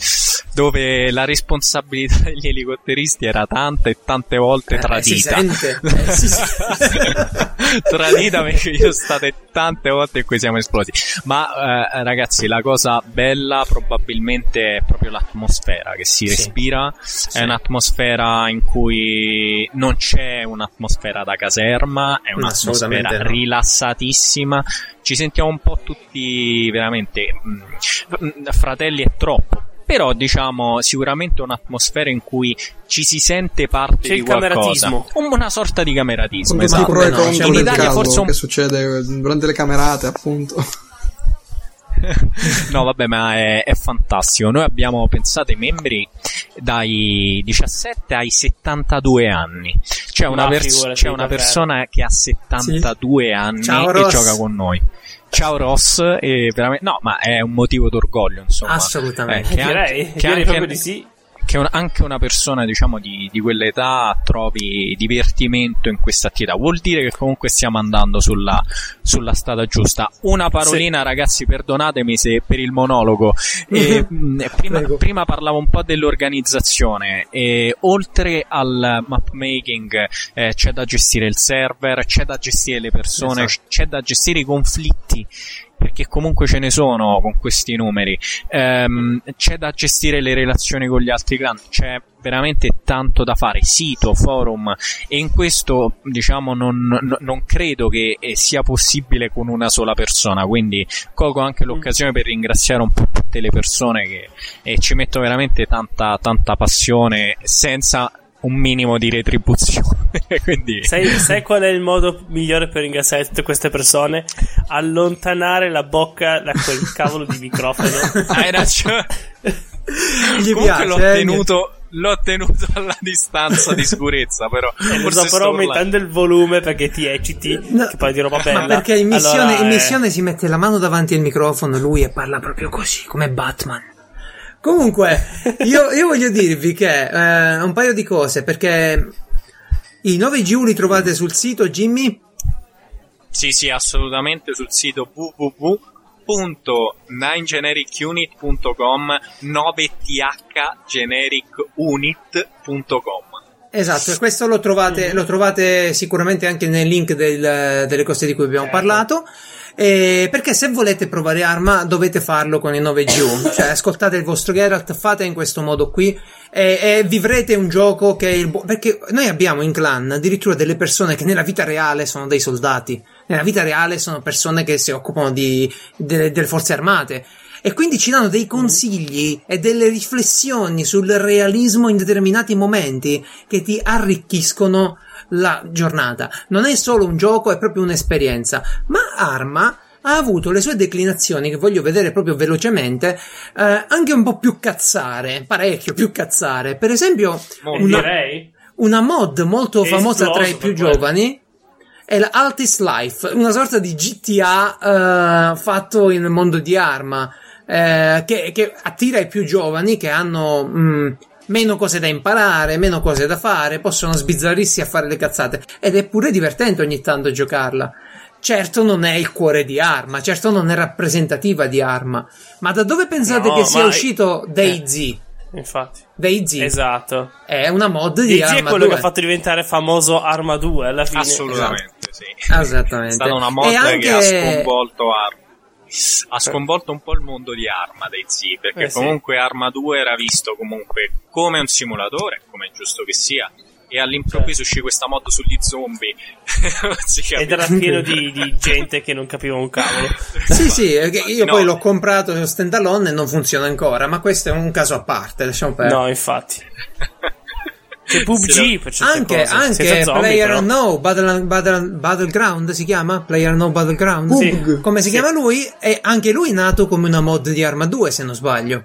dove la responsabilità degli elicotteristi era tanta e tante volte Eh, si tradita. Eh, sì, sì. tradita perché ci sono state tante volte in cui siamo esplosi. Ma eh, ragazzi, la cosa bella probabilmente è proprio l'atmosfera che si Sì. respira. È un'atmosfera in cui non c'è un'atmosfera da caserma, è assolutamente un'atmosfera no. rilassatissima. Ci sentiamo un po' tutti veramente mh, mh, fratelli è troppo. Però diciamo sicuramente un'atmosfera in cui ci si sente parte C'è di il qualcosa. Una sorta di cameratismo. Esatto. pro e no, contro cioè, in del Italia caso forse un- che succede durante le camerate, appunto. no, vabbè, ma è, è fantastico. Noi abbiamo pensato ai membri dai 17 ai 72 anni. C'è una, pers- c'è una persona che ha 72 anni Ciao, e Ross. gioca con noi. Ciao Ross, e veramente, no, ma è un motivo d'orgoglio, insomma. Assolutamente. Eh, che direi, anche- che anche- proprio di sì. Che un- anche una persona diciamo di, di quell'età trovi divertimento in questa attività. Vuol dire che comunque stiamo andando sulla, sulla strada giusta. Una parolina ragazzi perdonatemi se per il monologo. Eh, mh, prima, prima parlavo un po' dell'organizzazione. E oltre al map making eh, c'è da gestire il server c'è da gestire le persone Esatto. c'è da gestire i conflitti perché comunque ce ne sono con questi numeri. Ehm, c'è da gestire le relazioni con gli altri clan, c'è veramente tanto da fare, sito, forum, e in questo diciamo non, non- credo che eh, sia possibile con una sola persona, quindi colgo anche l'occasione per ringraziare un po' tutte le persone che eh, ci mettono veramente tanta, tanta passione senza un minimo di retribuzione. quindi Sai, sai qual è il modo migliore per ringraziare tutte queste persone? Allontanare la bocca da quel cavolo di microfono. hai ragione. Gli Comunque piace, l'ho eh, tenuto, l'ho tenuto alla distanza di sicurezza, però E lo sto però aumentando il volume perché ti ecciti, No, che poi di roba bella. Ma perché in missione, Allora, in eh, missione si mette la mano davanti al microfono lui e parla proprio così, come Batman. Comunque, io, io voglio dirvi che eh, un paio di cose, perché i 9G li trovate sul sito Jimmy. Sì, sì, assolutamente sul sito www.9generic.unit.com 9thgeneric.unit.com Esatto, e questo lo trovate, lo trovate sicuramente anche nel link del- delle cose di cui abbiamo Certo. parlato. Eh, perché se volete provare arma dovete farlo con il 9G, cioè ascoltate il vostro Geralt, fate in questo modo qui e, e vivrete un gioco che è il bu- perché noi abbiamo in clan addirittura delle persone che nella vita reale sono dei soldati, nella vita reale sono persone che si occupano di, delle, delle forze armate. E quindi ci danno dei consigli e delle riflessioni sul realismo in determinati momenti che ti arricchiscono la giornata. Non è solo un gioco, è proprio un'esperienza. Ma Arma ha avuto le sue declinazioni che voglio vedere proprio velocemente, eh, anche un po' più cazzare, parecchio più cazzare. Per esempio, una, direi. una mod molto È famosa tra i più giovani è la Altis Life, una sorta di GTA eh, fatto nel mondo di Arma, eh, che, che attira i più giovani che hanno mh, meno cose da imparare, meno cose da fare, possono sbizzarrirsi a fare le cazzate ed è pure divertente ogni tanto giocarla. Certo non è il cuore di Arma, certo non è rappresentativa di Arma, ma da dove pensate No, che sia uscito DayZ? Infatti. DayZ Esatto. è una mod di DayZ è Arma quello 2. che ha fatto diventare famoso Arma 2 alla fine. Assolutamente, sì. Esattamente. È stata una mod anche- che ha sconvolto Arma. Ha sconvolto un po' il mondo di Arma dei Z, perché Eh, sì. comunque Arma 2 era visto comunque come un simulatore, come è giusto che sia, e all'improvviso uscì questa mod sugli zombie. Ed era pieno di, di gente che non capiva un cavolo. Sì, sì, io No. poi l'ho comprato standalone e non funziona ancora, ma questo è un caso a parte, lasciamo perdere. No, infatti. C'è PUBG per certe anche cose. anche Player però. No Battle, Battle- Battleground si chiama? Player No Battleground? Sì. Come si Sì. chiama lui? E anche lui è nato come una mod di Arma 2, se non sbaglio.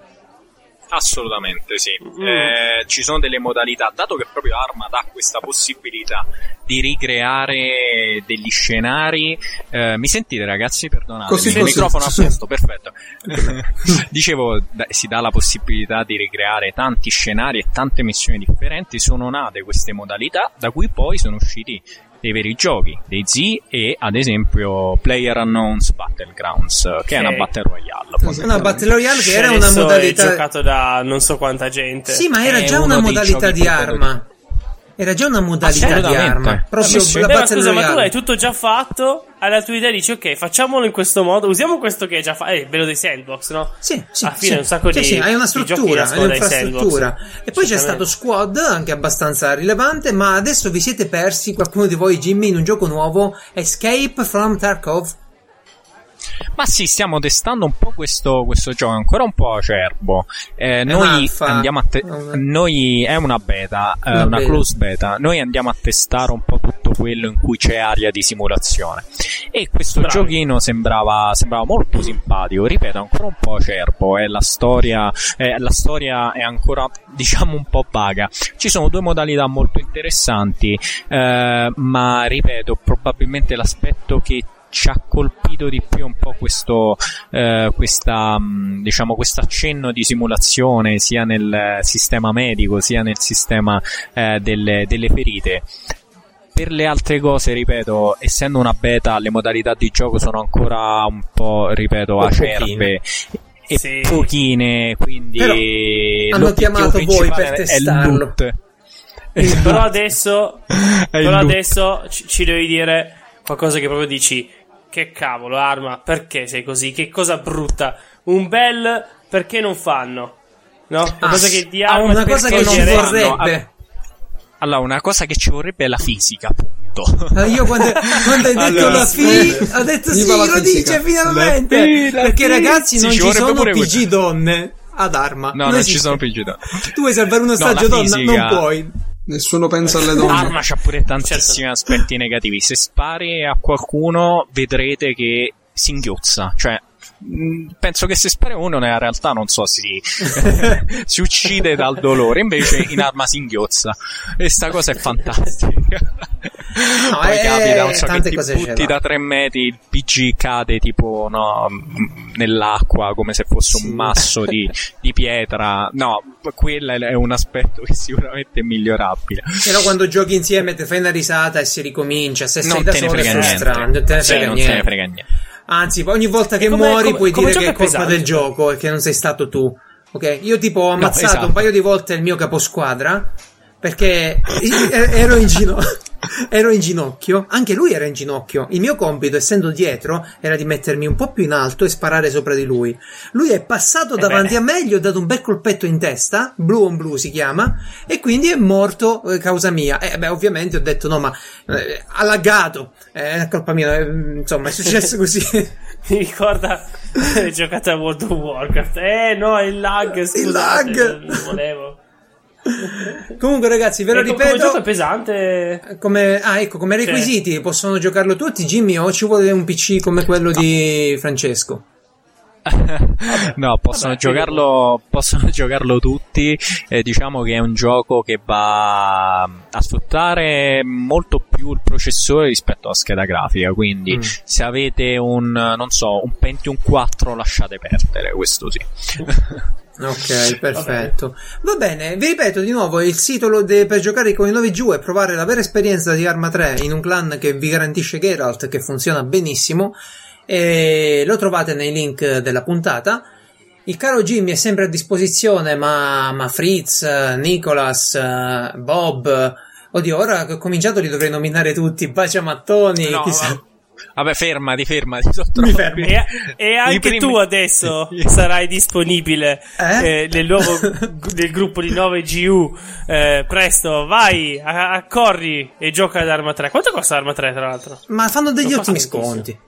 Assolutamente sì. Mm. Eh, ci sono delle modalità, dato che proprio Arma dà questa possibilità di ricreare degli scenari. eh, mi sentite ragazzi? Perdonate, Così, il così, microfono a posto, perfetto. Dicevo, da- si dà la possibilità di ricreare tanti scenari e tante missioni differenti. Sono nate queste modalità, da cui poi sono usciti dei veri giochi, dei Z e ad esempio Player Unknowns Battlegrounds, che è Ok. una Battle Royale. Una Battle Royale che era una È modalità. giocato da non so quanta gente. Sì, ma era È già una modalità di arma. Era già una modalità di arma. Proprio Sì, la Beh, scusa, ma tu Royale. hai tutto già fatto? Hai la tua idea dici, ok, facciamolo in questo modo. Usiamo questo che è già fatto. Eh, bello dei sandbox, no? Sì, sì, Alla fine sì. un sacco Sì, di- sì, hai una struttura, hai un'infrastruttura. E poi c'è stato. Squad, anche abbastanza rilevante, ma adesso vi siete persi, qualcuno di voi, Jimmy, in un gioco nuovo, Escape from Tarkov. Ma sì, stiamo testando un po' questo, questo gioco, ancora un po' acerbo. Eh, noi un'alfa. andiamo a te- noi è una beta, eh, Una una, beta. close beta. Noi andiamo a testare un po' tutto quello in cui c'è aria di simulazione. E questo Bravi. giochino sembrava, sembrava molto simpatico. Ripeto, ancora un po' acerbo. eh, la storia, eh, la storia è ancora, diciamo, un po' vaga. Ci sono due modalità molto interessanti, eh, ma ripeto, probabilmente l'aspetto che ci ha colpito di più un po' questo eh, questa mh, diciamo questo accenno di simulazione sia nel eh, sistema medico sia nel sistema eh, delle, delle ferite per le altre cose ripeto essendo una beta le modalità di gioco sono ancora un po' ripeto po' acerbe e Sì. pochine quindi Però hanno chiamato voi per testarlo. loot. Però adesso, però adesso ci, ci devi dire qualcosa che proprio dici. Che cavolo, Arma, perché sei così? Che cosa brutta. Un bel perché non fanno? No? Una Ah, cosa che di ah, Arma una cosa che non vorrebbe. allora una cosa che ci vorrebbe è la fisica appunto Ah, Io quando, quando hai detto Allora, la fi, ho detto sì, lo fisica. dice finalmente. La fi, la Perché fi. ragazzi Sì, non ci ci sono pure PG questa. donne ad arma. no non ci sono PG Tu vuoi salvare un No, ostaggio la donna? fisica- Non puoi. Nessuno pensa alle donne. Arma c'ha pure tantissimi aspetti negativi. Se spari a qualcuno, vedrete che si inghiozza. Cioè, penso che se spari a uno, nella realtà non so, si, si uccide dal dolore. Invece in arma si inghiozza. E sta cosa è fantastica. No, Poi eh, capita, non so, che ti butti da tre metri, il PG cade tipo no, mh, nell'acqua come se fosse Sì. un masso di, di pietra. No, quello è un aspetto che sicuramente è migliorabile. Però quando giochi insieme ti fai una risata e si ricomincia. Se sei non da solo è niente. Non te ne Sì, frega non niente. te ne frega niente. Anzi, ogni volta che come- muori come- puoi come dire che è colpa pesante. del gioco e che non sei stato tu. Ok? Io tipo ho ammazzato esatto. un paio di volte il mio caposquadra perché ero in, gino- ero in ginocchio. Anche lui era in ginocchio. Il mio compito, essendo dietro, era di mettermi un po' più in alto e sparare sopra di lui. Lui è passato Eh davanti beh. a me, gli ho dato un bel colpetto in testa, blue on blue si chiama, e quindi è morto eh, causa mia. E beh, ovviamente ho detto no, ma eh, ha laggato, eh, è colpa mia, eh, insomma, è successo così. Mi ricorda hai giocato a World of Warcraft. Eh no, il lag, scusate, lag. non volevo. Comunque, ragazzi, ve lo E co- ripeto. Come gioco è pesante. Come, ah, ecco, come requisiti possono giocarlo tutti. Jimmy, o ci vuole un PC come quello di Francesco? no, possono Vabbè, giocarlo, possono giocarlo tutti. Eh, diciamo che è un gioco che va a sfruttare molto più il processore rispetto alla scheda grafica. Quindi, Mm. se avete un, non so, un Pentium 4, lasciate perdere. Questo sì. Ok, perfetto. Va bene, vi ripeto di nuovo, il sito lo de- per giocare con i 9G e provare la vera esperienza di Arma 3 in un clan che vi garantisce Geralt, che funziona benissimo, e lo trovate nei link della puntata. Il caro Jimmy è sempre a disposizione, ma, ma Fritz, Nicolas, Bob, oddio, ora che ho cominciato li dovrei nominare tutti, Bacia Mattoni, No, chissà. Vabbè, fermati, fermati. E, e anche primi- tu adesso sarai disponibile Eh? eh, nel nuovo nel gruppo di 9GU. Eh, presto, vai, a- accorri e gioca ad Arma 3. Quanto costa Arma 3, tra l'altro? Ma fanno degli Non ottimi sconti.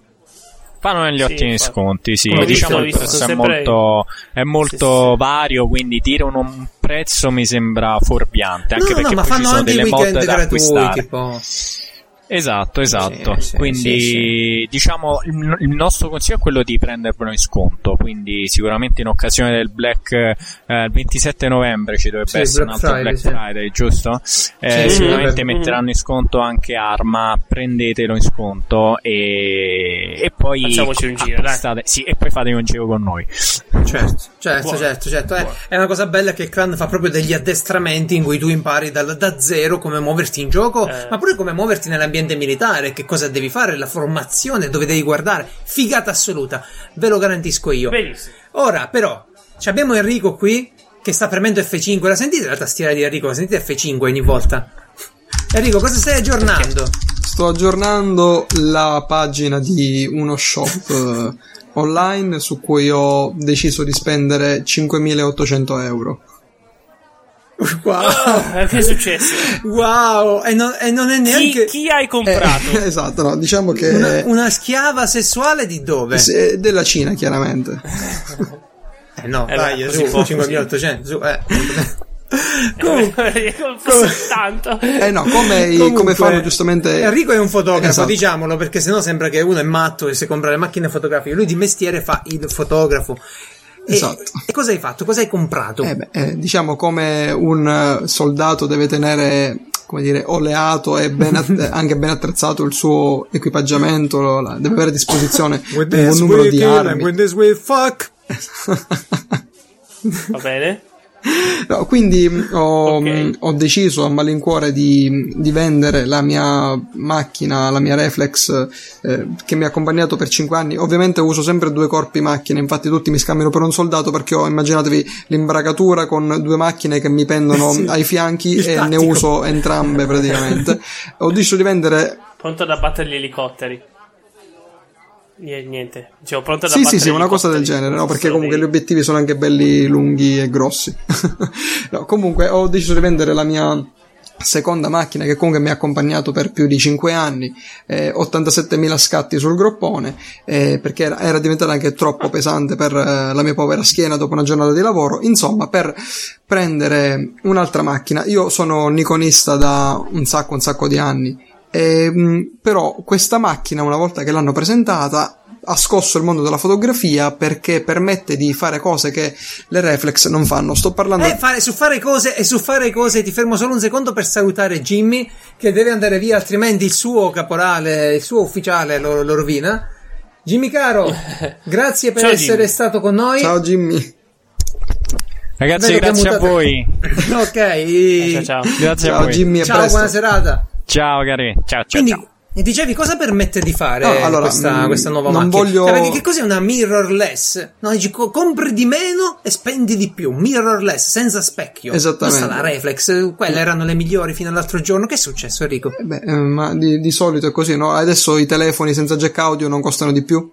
Fanno negli Sì, ottimi infatti. sconti, sì. Visto, diciamo l'ho che visto, questo è molto, è molto Sì, vario, quindi dire un, prezzo mi sembra fuorviante. Anche no, perché no, ma poi ci fanno sono anche i delle weekend mod da gratuiti, acquistare. tipo. Esatto, esatto. Sì, sì, quindi sì, diciamo il, il nostro consiglio è quello di prendervelo in sconto. Quindi sicuramente in occasione del Black eh, il 27 novembre ci dovrebbe Sì, essere Black un altro Friday, Black sì. Friday, giusto? Eh, Sì, sicuramente sì. metteranno in sconto anche Arma, prendetelo in sconto e, e poi Facciamoci un giro, dai. acquistate- Sì, e poi fate un giro con noi. Certo, certo, Buono. certo, certo. È, Buono. è una cosa bella che il clan fa proprio degli addestramenti in cui tu impari dal- da zero come muoverti in gioco, Eh. ma pure come muoverti nell'ambiente militare, che cosa devi fare, la formazione, dove devi guardare. Figata assoluta, ve lo garantisco io. Benissimo. Ora, però, ci abbiamo Enrico qui che sta premendo F5. La sentite la tastiera di Enrico? La sentite F5 ogni volta? Enrico, cosa stai aggiornando? Sto aggiornando la pagina di uno shop eh, online su cui ho deciso di spendere 5.800 euro. Wow, Ah, che è successo? wow, e non, e non è Chi, neanche chi hai comprato? Eh, esatto, no, diciamo che una, una schiava sessuale di dove? se- della Cina, chiaramente. Eh no, Eh dai, su, così può, 5800, su, eh. Comunque, Fosse tanto. Eh no, come, comunque, come fanno giustamente... Enrico è un fotografo, Esatto. diciamolo, perché sennò sembra che uno è matto e si compra le macchine fotografiche. Lui di mestiere fa il fotografo. E, Esatto. e cosa hai fatto? Cosa hai comprato? Eh beh, eh, diciamo come un eh, soldato deve tenere, come dire, oleato e ben att- anche ben attrezzato il suo equipaggiamento, la- deve avere a disposizione un buon numero di armi. this way fuck. Va bene? No, quindi mh, ho, Ok. mh, ho deciso a malincuore di, di vendere la mia macchina, la mia Reflex, eh, che mi ha accompagnato per 5 anni. Ovviamente uso sempre due corpi macchine, infatti tutti mi scambiano per un soldato perché ho, immaginatevi, l'imbracatura con due macchine che mi pendono Sì. ai fianchi Il e ne tattico. uso entrambe praticamente. ho deciso di vendere Pronto ad abbattere gli elicotteri. Niente. Dicevo, pronto ad Sì, sì, sì, gli una cosa del genere, no? Perché comunque gli dei- obiettivi sono anche belli lunghi e grossi. no, comunque ho deciso di vendere la mia seconda macchina che comunque mi ha accompagnato per più di 5 anni, eh, 87.000 scatti sul groppone, eh, perché era, era diventata anche troppo pesante per eh, la mia povera schiena dopo una giornata di lavoro. Insomma, per prendere un'altra macchina, io sono nikonista da un sacco, un sacco di anni. E, mh, però questa macchina, una volta che l'hanno presentata, ha scosso il mondo della fotografia perché permette di fare cose che le reflex non fanno. Sto parlando. Eh, fare, su fare cose e su fare cose ti fermo solo un secondo per salutare Jimmy che deve andare via altrimenti il suo caporale, il suo ufficiale lo, lo rovina. Jimmy caro, grazie per Ciao, essere Jimmy. stato con noi. Ciao Jimmy. Ragazzi, Vedo che grazie a voi. ok. Ciao, ciao. Grazie a Ciao voi. Jimmy, a Ciao, presto. buona serata. Ciao, cari. Ciao, ciao, Quindi, ciao. dicevi cosa permette di fare No, allora, questa, mm, questa nuova non macchina? voglio- Cioè, perché che cos'è una mirrorless? No, dici co- compri di meno e spendi di più. Mirrorless, senza specchio. Esattamente. Questa è la reflex. Quelle erano le migliori fino all'altro giorno. Che è successo, Enrico? Eh Beh, eh, ma di, di solito è così, no? Adesso i telefoni senza jack audio non costano di più.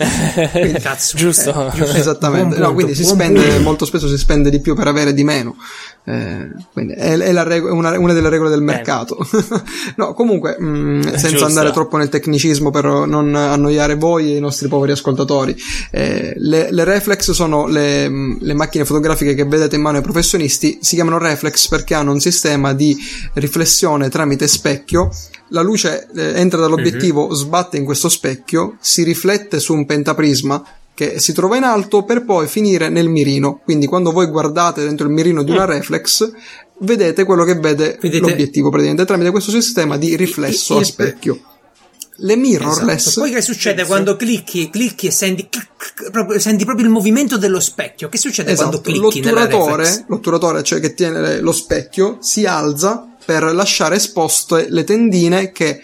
Cazzo. Giusto. Eh, giusto. Esattamente, Buon no, punto, quindi si spende, punto. molto spesso si spende di più per avere di meno. Eh, quindi è, è la rego- una, una delle regole del Bene. mercato. no, comunque, mh, senza giusto. andare troppo nel tecnicismo per non annoiare voi e i nostri poveri ascoltatori, eh, le, le reflex sono le, mh, le macchine fotografiche che vedete in mano ai professionisti, si chiamano reflex perché hanno un sistema di riflessione tramite specchio. La luce eh, entra dall'obiettivo, sbatte in questo specchio, si riflette su un pentaprisma che si trova in alto per poi finire nel mirino. Quindi quando voi guardate dentro il mirino di una reflex, vedete quello che vede Vedete- l'obiettivo praticamente tramite questo sistema di riflesso a specchio. Le mirrorless Esatto. Poi che succede quando clicchi, clicchi e senti, clic, proprio, senti proprio il movimento dello specchio? Che succede quando Esatto, clicchi nella l'otturatore, l'otturatore, cioè che tiene lo specchio, si alza per lasciare esposte le tendine che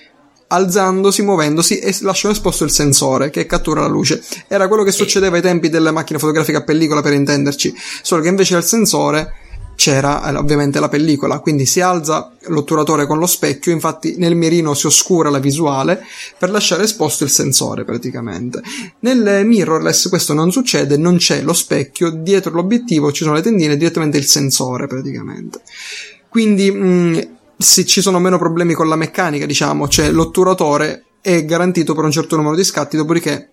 alzandosi, muovendosi e lasciano esposto il sensore che cattura la luce. Era quello che succedeva ai tempi delle macchine fotografiche a pellicola per intenderci, solo che invece del sensore c'era eh, ovviamente la pellicola, quindi si alza l'otturatore con lo specchio, infatti nel mirino si oscura la visuale per lasciare esposto il sensore praticamente. Nel mirrorless questo non succede, non c'è lo specchio, dietro l'obiettivo ci sono le tendine, direttamente il sensore praticamente. Quindi mh, se ci sono meno problemi con la meccanica, diciamo, cioè l'otturatore è garantito per un certo numero di scatti, dopodiché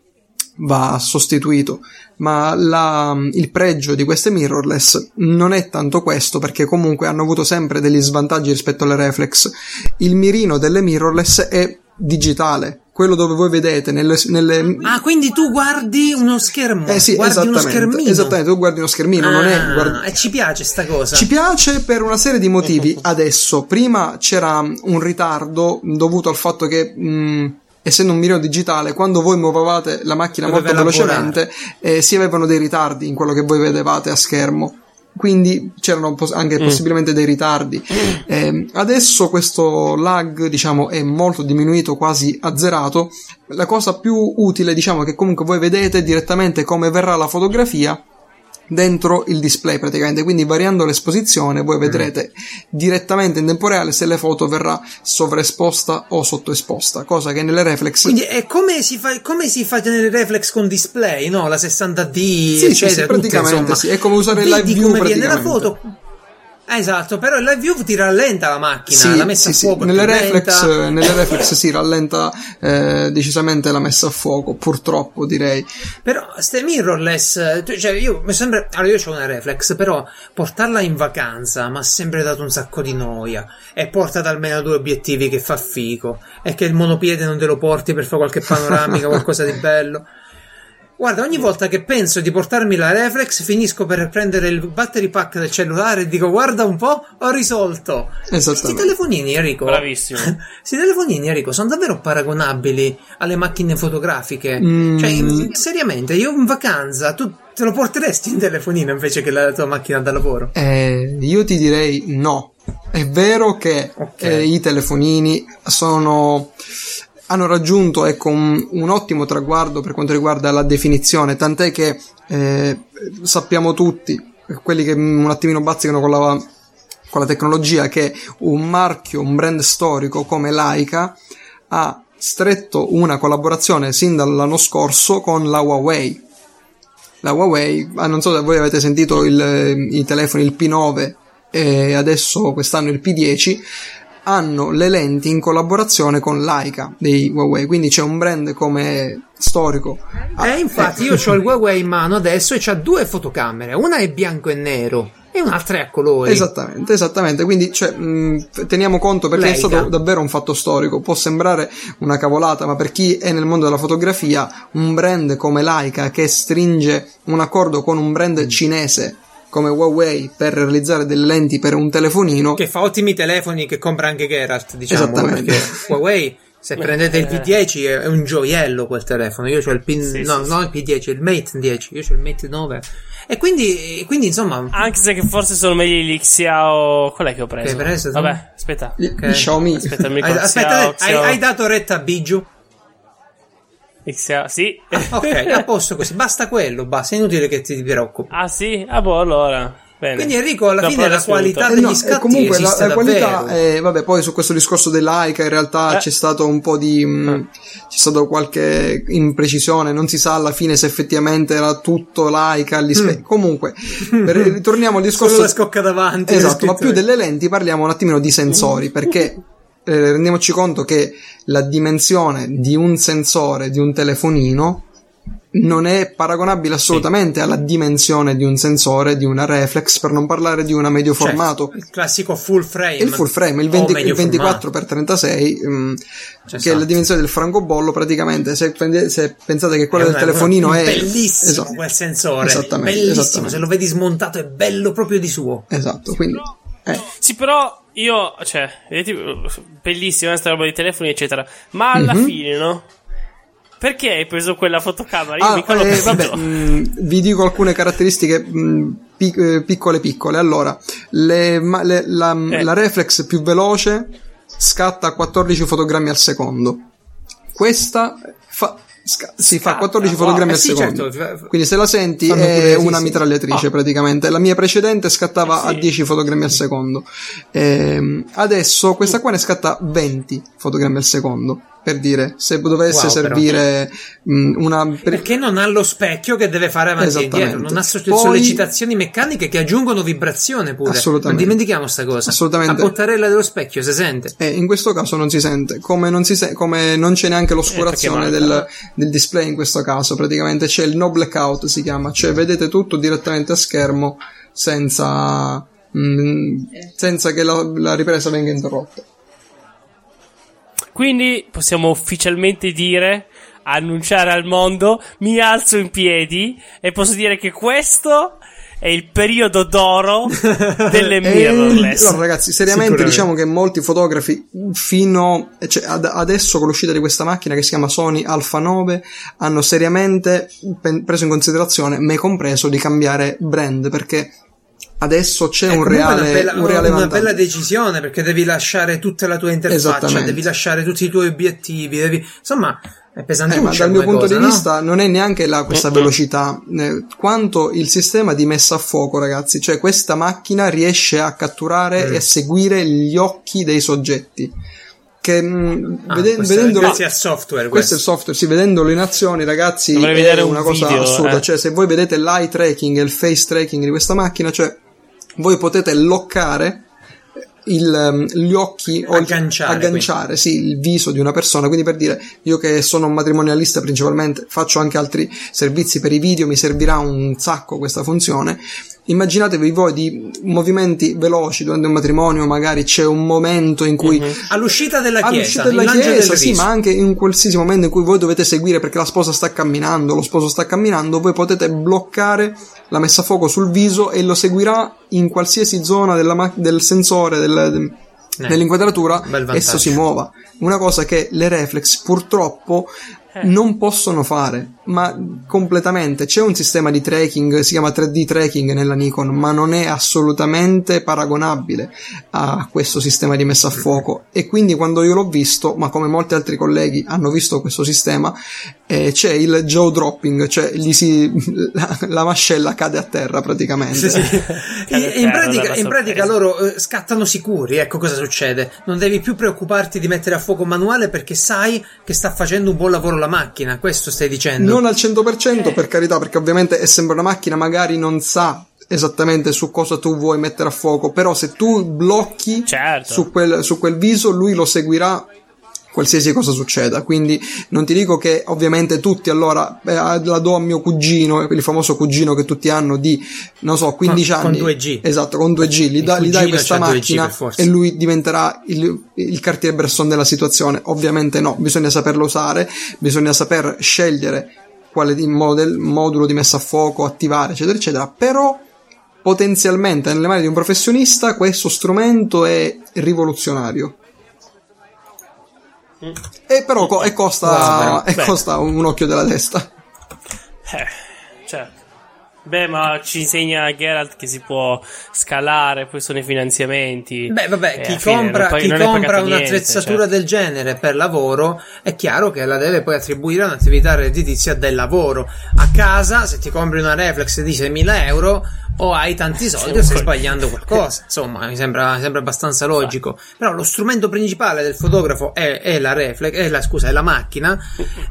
va sostituito. Ma la- il pregio di queste mirrorless non è tanto questo, perché comunque hanno avuto sempre degli svantaggi rispetto alle reflex. Il mirino delle mirrorless è digitale, quello dove voi vedete nelle, nelle Ah, quindi tu guardi uno schermo. eh sì, guardi uno esattamente, schermino. esattamente, tu guardi uno schermino, non è Ah, guardi- E ci piace sta cosa. ci piace per una serie di motivi adesso. Prima c'era un ritardo dovuto al fatto che, mh, essendo un mirino digitale, quando voi muovevate la macchina Doveva molto velocemente, eh, si avevano dei ritardi in quello che voi vedevate a schermo. Quindi c'erano pos- anche possibilmente dei ritardi. Eh, adesso questo lag, diciamo, è molto diminuito, quasi azzerato. La cosa più utile, diciamo, è che comunque voi vedete direttamente come verrà la fotografia dentro il display praticamente quindi variando l'esposizione voi vedrete direttamente in tempo reale se la foto verrà sovraesposta o sottoesposta cosa che nelle reflex Quindi è come si fa, come si fa nelle reflex con display, no? La 60D, Sì, sì, eccetera. sì, tutte, praticamente insomma. sì, è come usare il live view come viene la foto. Esatto, però il live view ti rallenta la macchina, sì, la messa sì, sì. a fuoco. è Nelle, più reflex, nelle reflex si rallenta eh, decisamente la messa a fuoco purtroppo direi Però ste mirrorless, cioè io mi sembra. Allora io ho una reflex, però portarla in vacanza mi ha sempre dato un sacco di noia. E portata almeno due obiettivi che fa fico. E che il monopiede non te lo porti per fare qualche panoramica, qualcosa di bello. Guarda, ogni volta che penso di portarmi la reflex, finisco per prendere il battery pack del cellulare e dico: Guarda un po', ho risolto. Questi telefonini, Enrico. Bravissimo. Questi telefonini, Enrico, sono davvero paragonabili alle macchine fotografiche. Mm. Cioè, seriamente, io in vacanza, tu te lo porteresti in telefonino invece che la tua macchina da lavoro? Eh, io ti direi no. È vero che Ok. eh, i telefonini sono hanno raggiunto ecco, un, un ottimo traguardo per quanto riguarda la definizione, tant'è che eh, sappiamo tutti, quelli che un attimino bazzicano con la, con la tecnologia, che un marchio, un brand storico come Leica ha stretto una collaborazione sin dall'anno scorso con la Huawei. La Huawei, ah, non so se voi avete sentito il- i telefoni, il P9 e adesso quest'anno il P10, hanno le lenti in collaborazione con Leica dei Huawei, quindi c'è un brand come storico. Ah, eh, infatti, io ho il Huawei in mano adesso e c'ha due fotocamere. Una è bianco e nero e un'altra è a colori. Esattamente, esattamente. Quindi cioè, mh, teniamo conto perché Leica. è stato davvero un fatto storico. Può sembrare una cavolata, ma per chi è nel mondo della fotografia, un brand come Leica che stringe un accordo con un brand cinese come Huawei per realizzare delle lenti per un telefonino. Che fa ottimi telefoni che compra anche Geralt, diciamo. Esattamente. Perché Huawei, se prendete il P10, è un gioiello quel telefono. Io ho il P... Sì, no, sì, non il P10, il Mate 10. Io ho il Mate 9. E quindi, quindi insomma... Anche se che forse sono meglio i Xiao. Qual è che ho preso? Che hai preso? Vabbè, aspetta. Gli, Ok. gli Xiaomi. Aspetta, mi Hai, ricordo. aspetta, Xiao, hai, Xiao- hai dato retta a Bigiu? Xiao- Sì. Ok, a posto così. Basta quello, basta. È inutile che ti preoccupi. ah, sì? Ah, boh, allora. Bene. Quindi Enrico, alla No, fine la qualità Eh degli no, eh, scatti comunque la, la qualità, eh, vabbè, poi su questo discorso dell'AICA in realtà Eh. c'è stato un po' di mh, c'è stato qualche imprecisione, non si sa alla fine se effettivamente era tutto l'AICA, gli spe- comunque per- ritorniamo al discorso Mm. Solo la scocca davanti. Esatto, ma più delle lenti parliamo un attimino di sensori, perché eh, rendiamoci conto che la dimensione di un sensore di un telefonino non è paragonabile assolutamente alla dimensione di un sensore di una reflex, per non parlare di una medio Certo, formato. il classico full frame. Il full frame, il, O 20 medio il 24x36, mm, che è la dimensione del francobollo, praticamente se, se pensate che quello È del una- telefonino è bellissimo esatto, quel sensore. Esattamente, Bellissimo. esattamente. Se lo vedi smontato è bello proprio di suo. esatto, quindi eh, Sì, però io, cioè, vedete, bellissima questa roba di telefoni, eccetera. Ma alla Mhm. fine, no? Perché hai preso quella fotocamera? Io Ah, mica eh, vabbè, mh, vi dico alcune caratteristiche mh, pic- eh, piccole piccole. Allora, le- ma- le- la, Eh. la reflex più veloce scatta a 14 fotogrammi al secondo. Questa fa, sca- si fa Scatta, 14 wow. fotogrammi Eh al sì, secondo. certo. Quindi se la senti Fanno è una sì. mitragliatrice Ah. praticamente. La mia precedente scattava Eh a sì. 10 fotogrammi al secondo. Ehm, adesso questa qua ne scatta 20 fotogrammi al secondo. Per dire, se dovesse Wow, servire mh, una... per- Perché non ha lo specchio che deve fare avanti e indietro, non ha so- Poi- sollecitazioni meccaniche che aggiungono vibrazione pure. Assolutamente. Non dimentichiamo sta cosa. Assolutamente. A bottarella dello specchio si sente. E in questo caso non si sente, come non, si se- come non c'è neanche l'oscurazione Eh, del, del display in questo caso, praticamente c'è il no blackout si chiama, cioè vedete tutto direttamente a schermo senza, mm, senza che la, la ripresa venga interrotta. Quindi possiamo ufficialmente dire, annunciare al mondo, mi alzo in piedi e posso dire che questo è il periodo d'oro delle E- mirrorless. allora ragazzi, seriamente diciamo che molti fotografi fino cioè, ad- adesso con l'uscita di questa macchina che si chiama Sony Alpha 9 hanno seriamente pen- preso in considerazione, me compreso, di cambiare brand perché adesso c'è È un reale, una bella, un reale una vantaggio. bella decisione perché devi lasciare tutta la tua interfaccia, devi lasciare tutti i tuoi obiettivi, devi... insomma è Eh, pesantuccia ma dal mio punto cosa, di no? vista non è neanche la, questa velocità, eh, quanto il sistema di messa a fuoco, ragazzi. Cioè, questa macchina riesce a catturare Mm. e a seguire gli occhi dei soggetti. Che mh, Ah, vede- questo è vedendolo, grazie al software questo è questo. il software, sì, vedendolo in azione, ragazzi, Dovrei è vedere un una cosa video, assurda. eh. Cioè, se voi vedete l'eye tracking e il face tracking di questa macchina, cioè, voi potete loccare il, ehm, gli occhi o Agganciare, agganciare sì, il viso di una persona. Quindi, per dire, io che sono un matrimonialista principalmente, faccio anche altri servizi per i video, mi servirà un sacco questa funzione. Immaginatevi voi di movimenti veloci durante un matrimonio, magari c'è un momento in cui All'uscita della chiesa, all'uscita della il lancio chiesa, sì, ma anche in qualsiasi momento in cui voi dovete seguire perché la sposa sta camminando, lo sposo sta camminando, voi potete bloccare la messa a fuoco sul viso e lo seguirà in qualsiasi zona della ma- del sensore, del- Eh, dell'inquadratura, bel vantaggio. esso si muova. Una cosa che le reflex purtroppo Eh. non possono fare, ma completamente. C'è un sistema di tracking, si chiama 3D tracking nella Nikon, ma non è assolutamente paragonabile a questo sistema di messa a fuoco. E quindi quando io l'ho visto, ma come molti altri colleghi hanno visto questo sistema, eh, c'è il jaw dropping, cioè gli si, la, la mascella cade a terra praticamente. Sì, sì. Cade a E in terra pratica, in pratica loro eh, scattano sicuri, ecco cosa succede. Non devi più preoccuparti di mettere a fuoco manuale perché sai che sta facendo un buon lavoro la macchina, questo stai dicendo. Non al 100% per carità, perché ovviamente è sempre una macchina, magari non sa esattamente su cosa tu vuoi mettere a fuoco, però se tu blocchi Certo. su, quel, su quel viso, lui lo seguirà qualsiasi cosa succeda. Quindi non ti dico che ovviamente tutti allora eh, la do a mio cugino, il famoso cugino che tutti hanno di non so 15 Con- con anni. 2G. Esatto, con 2G, gli, da- gli dai questa c'ha 2G macchina e lui diventerà il, il Cartier Bresson della situazione. Ovviamente no, bisogna saperlo usare, bisogna saper scegliere quale di model- modulo di messa a fuoco attivare, eccetera, eccetera. Però potenzialmente nelle mani di un professionista questo strumento è rivoluzionario. E però co- e costa, Guarda, e beh. costa un occhio della testa. Eh, certo. Beh, ma ci insegna Geralt che si può scalare, poi sono i finanziamenti. Beh, vabbè, chi compra, pag- chi compra un'attrezzatura niente, cioè. del genere per lavoro è chiaro che la deve poi attribuire a un'attività redditizia del lavoro. A casa, se ti compri una reflex di 6.000 euro, o hai tanti soldi o stai sbagliando qualcosa. Insomma, mi sembra, sembra abbastanza logico. Però lo strumento principale del fotografo è, è la reflex, è la, scusa, è la macchina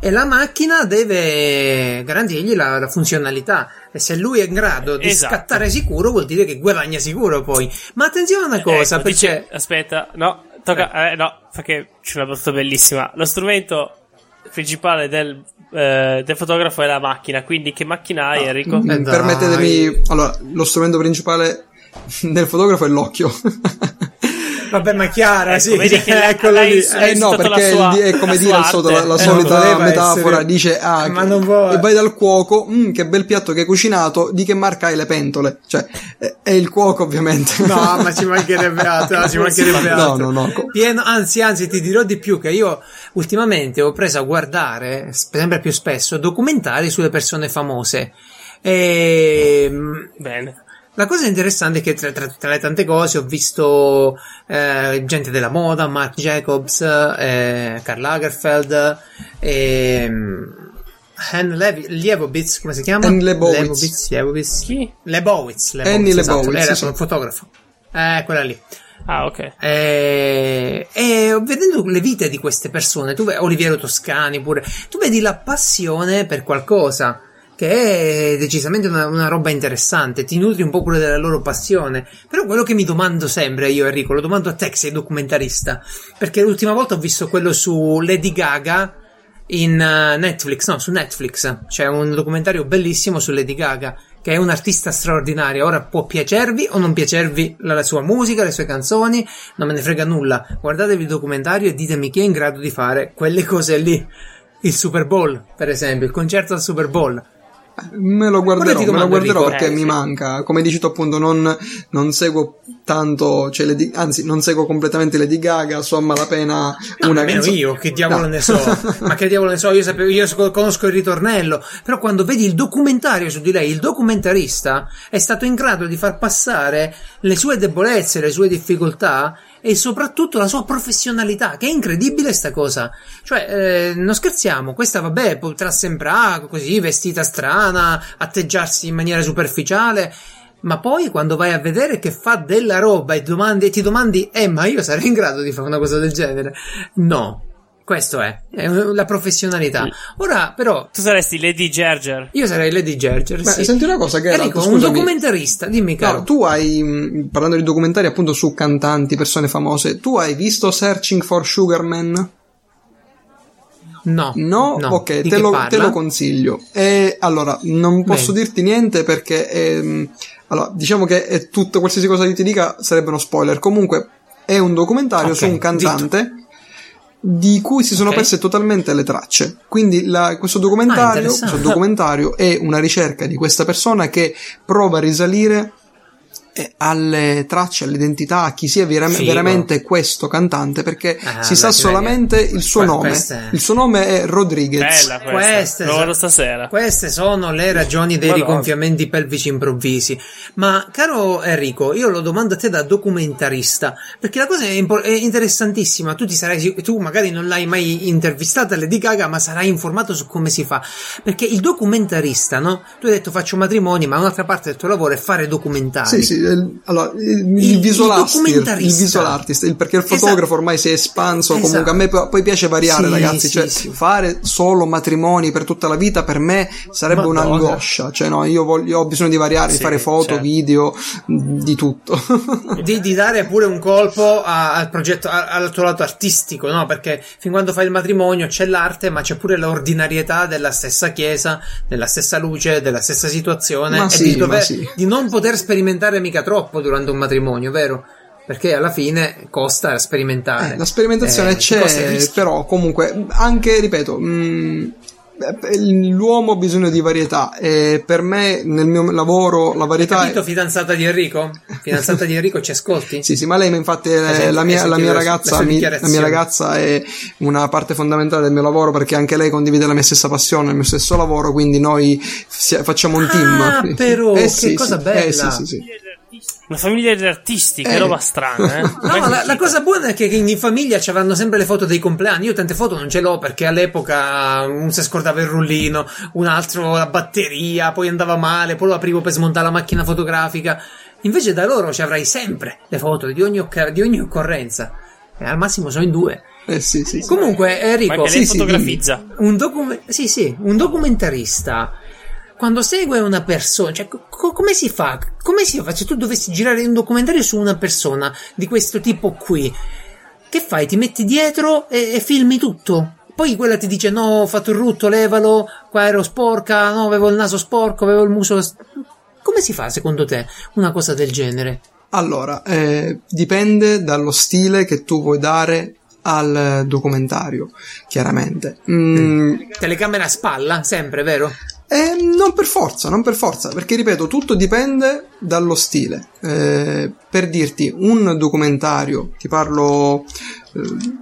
e la macchina deve garantirgli la, la funzionalità. E se lui è in grado di Esatto. scattare sicuro, vuol dire che guadagna sicuro poi. Ma attenzione a una cosa, Ecco, perché. dice- aspetta, no, tocca, eh, no, perché c'è una battuta bellissima. Lo strumento principale del, eh, del fotografo è la macchina, quindi che macchina hai, Enrico? Mm, Eh. Permettetemi, allora, lo strumento principale del fotografo è l'occhio. Vabbè, ma chiara, Ecco, sì, vedi che la- eccolo lì. Eh no, perché sua- è come la dire il solito- la, la. Eh, solita metafora, essere- dice ah, Ma che- non vuole. e vai dal cuoco, "Mm, che bel piatto che hai cucinato, di che marca hai le pentole? Cioè, è, è il cuoco ovviamente. No, ma ci mancherebbe altro, no, ci mancherebbe No, altro. no, no. Pieno, anzi, anzi, ti dirò di più che io ultimamente ho preso a guardare, sempre più spesso, documentari sulle persone famose. E Bene. La cosa interessante è che tra, tra- tra le tante cose ho visto eh, gente della moda, Mark Jacobs, eh, Karl Lagerfeld, ehm, Anne Levi- Leibovitz, come si chiama? Anne Leibovitz. Leibovitz, Leibovitz. Chi? Leibovitz, Annie esatto, Leibovitz, era sì. un fotografo. Eh, quella lì. Ah, ok. E, e vedendo le vite di queste persone, tu Oliviero Toscani pure, tu vedi la passione per qualcosa che è decisamente una, una roba interessante, ti nutri un po' pure della loro passione. Però quello che mi domando sempre io, Enrico, lo domando a te che sei documentarista, perché l'ultima volta ho visto quello su Lady Gaga in eh, Netflix, no, su Netflix. C'è un documentario bellissimo su Lady Gaga, che è un'artista straordinaria. Ora può piacervi o non piacervi la, la sua musica, le sue canzoni, non me ne frega nulla. Guardatevi il documentario e ditemi chi è in grado di fare quelle cose lì. Il Super Bowl, per esempio, il concerto al Super Bowl. Me lo guarderò, me lo guarderò Enrico, perché eh, mi sì. manca. Come dici tu appunto, non, non seguo tanto, cioè Lady- anzi, non seguo completamente Lady Gaga, so a malapena No, una nemmeno canzone- io, che diavolo No. ne so. Ma che diavolo ne so, io, sapevo, io conosco il ritornello. Però quando vedi il documentario su di lei, il documentarista è stato in grado di far passare le sue debolezze, le sue difficoltà e soprattutto la sua professionalità, che è incredibile sta cosa. Cioè, eh, non scherziamo, questa vabbè, potrà sembrare così, vestita strana, atteggiarsi in maniera superficiale. Ma poi quando vai a vedere che fa della roba e domandi, e ti domandi, eh, ma io sarei in grado di fare una cosa del genere? No. Questo è, è la professionalità. Ora, però, Tu saresti Lady Gerger. io sarei Lady Gerger. Beh, sì. senti una cosa, Geralt, Enrico, un documentarista, dimmi caro. No, tu hai, mh, parlando di documentari appunto su cantanti, persone famose, tu hai visto Searching for Sugar Man? No, No? ok, Di te lo, te lo consiglio. E allora, non posso Bene. dirti niente perché, ehm, allora, diciamo che è tutto, qualsiasi cosa io ti dica sarebbe uno spoiler. Comunque, è un documentario Ok, su un cantante di cui si sono Ok. perse totalmente le tracce. Quindi la- questo, Ah, documentario, interessante. questo documentario è una ricerca di questa persona che prova a risalire alle tracce, all'identità, a chi sia vera- veramente questo cantante, perché Ah, si sa solamente il suo nome. questa è- Il suo nome è Rodriguez. Bella questa. Queste, stasera. queste sono le ragioni dei Madonna. rigonfiamenti pelvici improvvisi. Ma, caro Enrico, io lo domando a te da documentarista, perché la cosa è, impo- è interessantissima. Tu ti sarai, tu magari non l'hai mai intervistata Lady Gaga, ma sarai informato su come si fa. Perché il documentarista, no? Tu hai detto faccio matrimoni, ma un'altra parte del tuo lavoro è fare documentari. Sì, sì, il, allora, il, il visual il artist, il documentarista. visual artist, il- perché il Esatto. fotografo ormai si è espanso, Esatto. comunque a me poi poi piace variare Sì, ragazzi, sì, cioè sì. fare solo matrimoni per tutta la vita per me sarebbe Madonna. un'angoscia, cioè no, io, voglio, ho bisogno di variare, di fare foto, certo. video, di tutto. di, di dare pure un colpo a- al progetto, a- al tuo lato artistico, no? Perché fin quando fai il matrimonio c'è l'arte, ma c'è pure l'ordinarietà della stessa chiesa, della stessa luce, della stessa situazione, Ma e sì, di, dover- ma sì. di non poter sperimentare mica troppo durante un matrimonio, vero? Perché alla fine costa sperimentare. Eh, la sperimentazione Eh, c'è, però comunque anche, ripeto, mh, eh, l'uomo ha bisogno di varietà e per me nel mio lavoro la varietà Capito, è... fidanzata di Enrico? Fidanzata di Enrico, ci ascolti? Sì, sì, ma lei infatti è Esatto, la mia, la mia ragazza, mi- la mia ragazza è una parte fondamentale del mio lavoro perché anche lei condivide la mia stessa passione, il mio stesso lavoro, quindi noi facciamo un team. Ah, però, Eh che sì, cosa sì, bella. Eh sì, sì, sì. Una famiglia di artisti, che Eh. roba strana, eh. No, la, la cosa buona è che in famiglia ci avranno sempre le foto dei compleanni. Io tante foto non ce l'ho perché all'epoca uno si scordava il rullino, un altro la batteria, poi andava male, poi lo aprivo per smontare la macchina fotografica. Invece da loro ci avrai sempre le foto di ogni, di ogni occorrenza. E al massimo sono in due. Eh sì, sì. sì. Comunque, Ma Enrico, sì, fotografizza. un, sì, un documentarista quando segue una persona, cioè co- come si fa? Come si fa se tu dovessi girare un documentario su una persona di questo tipo qui? Che fai? Ti metti dietro e, e filmi tutto? Poi quella ti dice no, ho fatto il rutto, levalo, qua ero sporca, no, avevo il naso sporco, avevo il muso... s-". Come si fa secondo te una cosa del genere? Allora, eh, dipende dallo stile che tu vuoi dare al documentario, chiaramente. Mm, Telecamera a spalla, sempre, vero? Eh, non per forza, non per forza, perché ripeto, tutto dipende dallo stile. Eh, per dirti, un documentario, ti parlo, eh,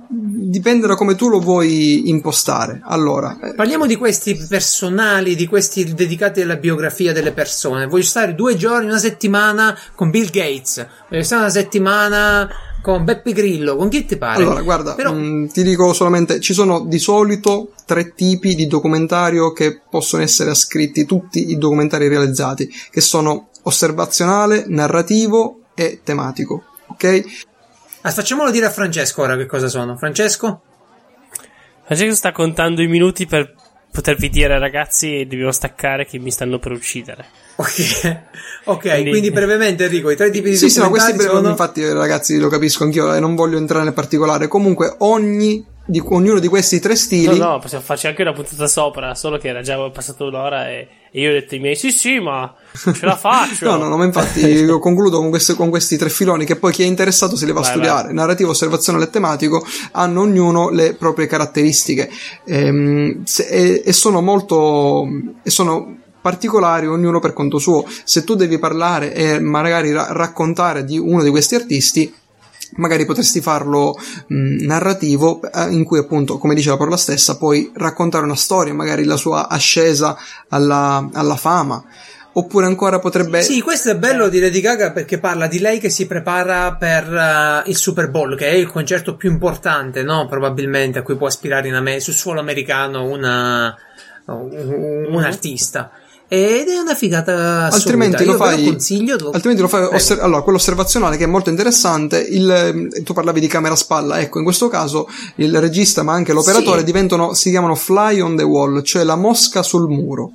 dipende da come tu lo vuoi impostare. Allora, eh, Parliamo di questi personali, di questi dedicati alla biografia delle persone. Voglio stare due giorni, una settimana con Bill Gates. Voglio stare una settimana con Beppe Grillo. Con chi ti pare? allora guarda, Però, mm, ti dico solamente, ci sono di solito tre tipi di documentario che possono essere ascritti tutti i documentari realizzati, che sono osservazionale, narrativo e tematico. Ok? ah, facciamolo dire a Francesco ora che cosa sono. Francesco? Francesco sta contando i minuti per potervi dire, ragazzi, dobbiamo staccare che mi stanno per uccidere. Ok, ok, Quindi- quindi, brevemente Enrico, i tre tipi di Sì, sì, ma questi brevi, sono... infatti, ragazzi, lo capisco anch'io e non voglio entrare nel particolare. Comunque, ogni, di, ognuno di questi tre No, stili. no, possiamo farci anche una puntata sopra, solo che era già passata un'ora e, e io ho detto ai miei, sì, sì, ma ce la faccio. No, no, no, ma infatti io concludo con, queste- con questi tre filoni che poi chi è interessato se li va a Vai, studiare. Narrativo, osservazionale e tematico hanno ognuno le proprie caratteristiche Ehm, se- e, e sono molto e sono particolari ognuno per conto suo. Se tu devi parlare e magari ra- raccontare di uno di questi artisti, magari potresti farlo mh, narrativo eh, in cui appunto come dice la parola stessa puoi raccontare una storia magari la sua ascesa alla, alla fama oppure ancora potrebbe Sì, questo è bello di Lady Gaga perché parla di lei che si prepara per eh, il Super Bowl, che è il concerto più importante, no? Probabilmente a cui può aspirare in Ame- sul suolo americano una, un, un artista. Ed è una figata altrimenti lo fai consiglio. lo- altrimenti lo fai osser- allora quello osservazionale che è molto interessante il, eh, tu parlavi di camera a spalla ecco in questo caso il regista ma anche l'operatore Sì. diventano si chiamano fly on the wall cioè la mosca sul muro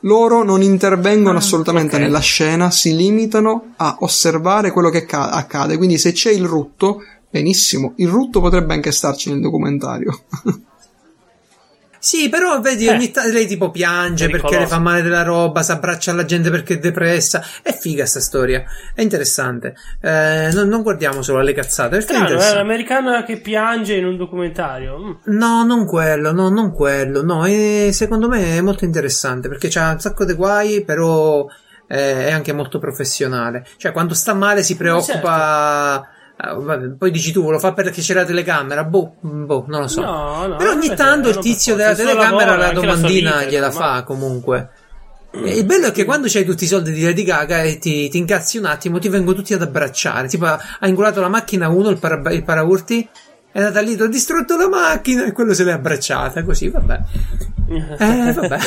loro non intervengono assolutamente ok. nella scena si limitano a osservare quello che ca- accade quindi se c'è il rutto benissimo il rutto potrebbe anche starci nel documentario Sì, però vedi, Eh. ogni tanto lei tipo piange perché le fa male della roba, si abbraccia alla gente perché è depressa. È figa sta storia, è interessante. Eh, non, non guardiamo solo alle cazzate, perché è Strano, è interessante. un'americana che piange in un documentario. Mm. No, non quello, no, non quello, no, è- secondo me è molto interessante perché c'ha un sacco di guai, però eh, è anche molto professionale. Cioè, quando sta male si preoccupa. Ah, vabbè, poi dici tu, lo fa perché c'è la telecamera? Boh, boh, non lo so. No, no, Però ogni tanto il tizio della telecamera lavoro, la la domandina vita, gliela insomma. fa comunque. E il bello è che quando c'hai tutti i soldi di Lady Gaga e ti, ti incazzi un attimo, ti vengono tutti ad abbracciare. Tipo, ha ha ingolato la macchina uno, il, para, il paraurti, è andata lì, ti ho distrutto la macchina e quello se l'è abbracciata. Così, vabbè. Eh, vabbè.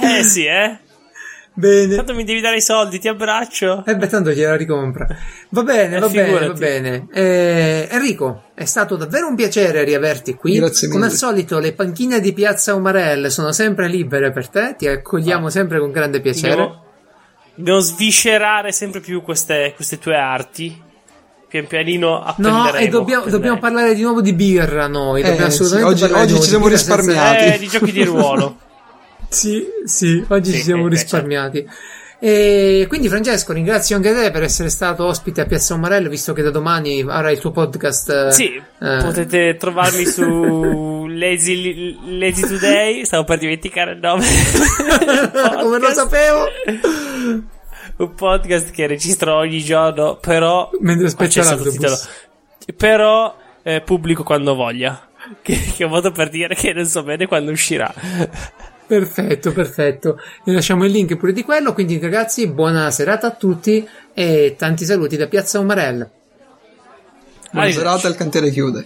eh sì, eh. Bene. Tanto mi devi dare i soldi, ti abbraccio. E beh, tanto gliela ricompra. Va bene, Eh, va bene, va bene. Eh, Enrico, è stato davvero un piacere riaverti qui. Grazie Come al mille. solito, le panchine di Piazza Umarell sono sempre libere per te. Ti accogliamo sempre con grande piacere. Dobbiamo, dobbiamo sviscerare sempre più queste, queste tue arti. Pian pianino No, apprenderemo. e dobbiamo, dobbiamo parlare di nuovo di birra noi. Eh, sì, assolutamente oggi- oggi di ci siamo senza- risparmiati. Eh, di giochi di ruolo. Sì, sì, oggi Sì, ci siamo eh, risparmiati. E quindi Francesco, ringrazio anche te per essere stato ospite a Piazza Umarello, visto che da domani avrai il tuo podcast. eh, Sì, eh, potete trovarmi su Lazy, Lazy Today. Stavo per dimenticare il nome. Come lo sapevo? Un podcast che registro ogni giorno, però. Mentre aspetta sottotitolo. Però eh, pubblico quando voglia. Che, che è un modo per dire che non so bene quando uscirà. Perfetto, perfetto. Vi lasciamo il link pure di quello. Quindi, ragazzi, buona serata a tutti e tanti saluti da Piazza Umarella. Buona serata, il cantiere chiude.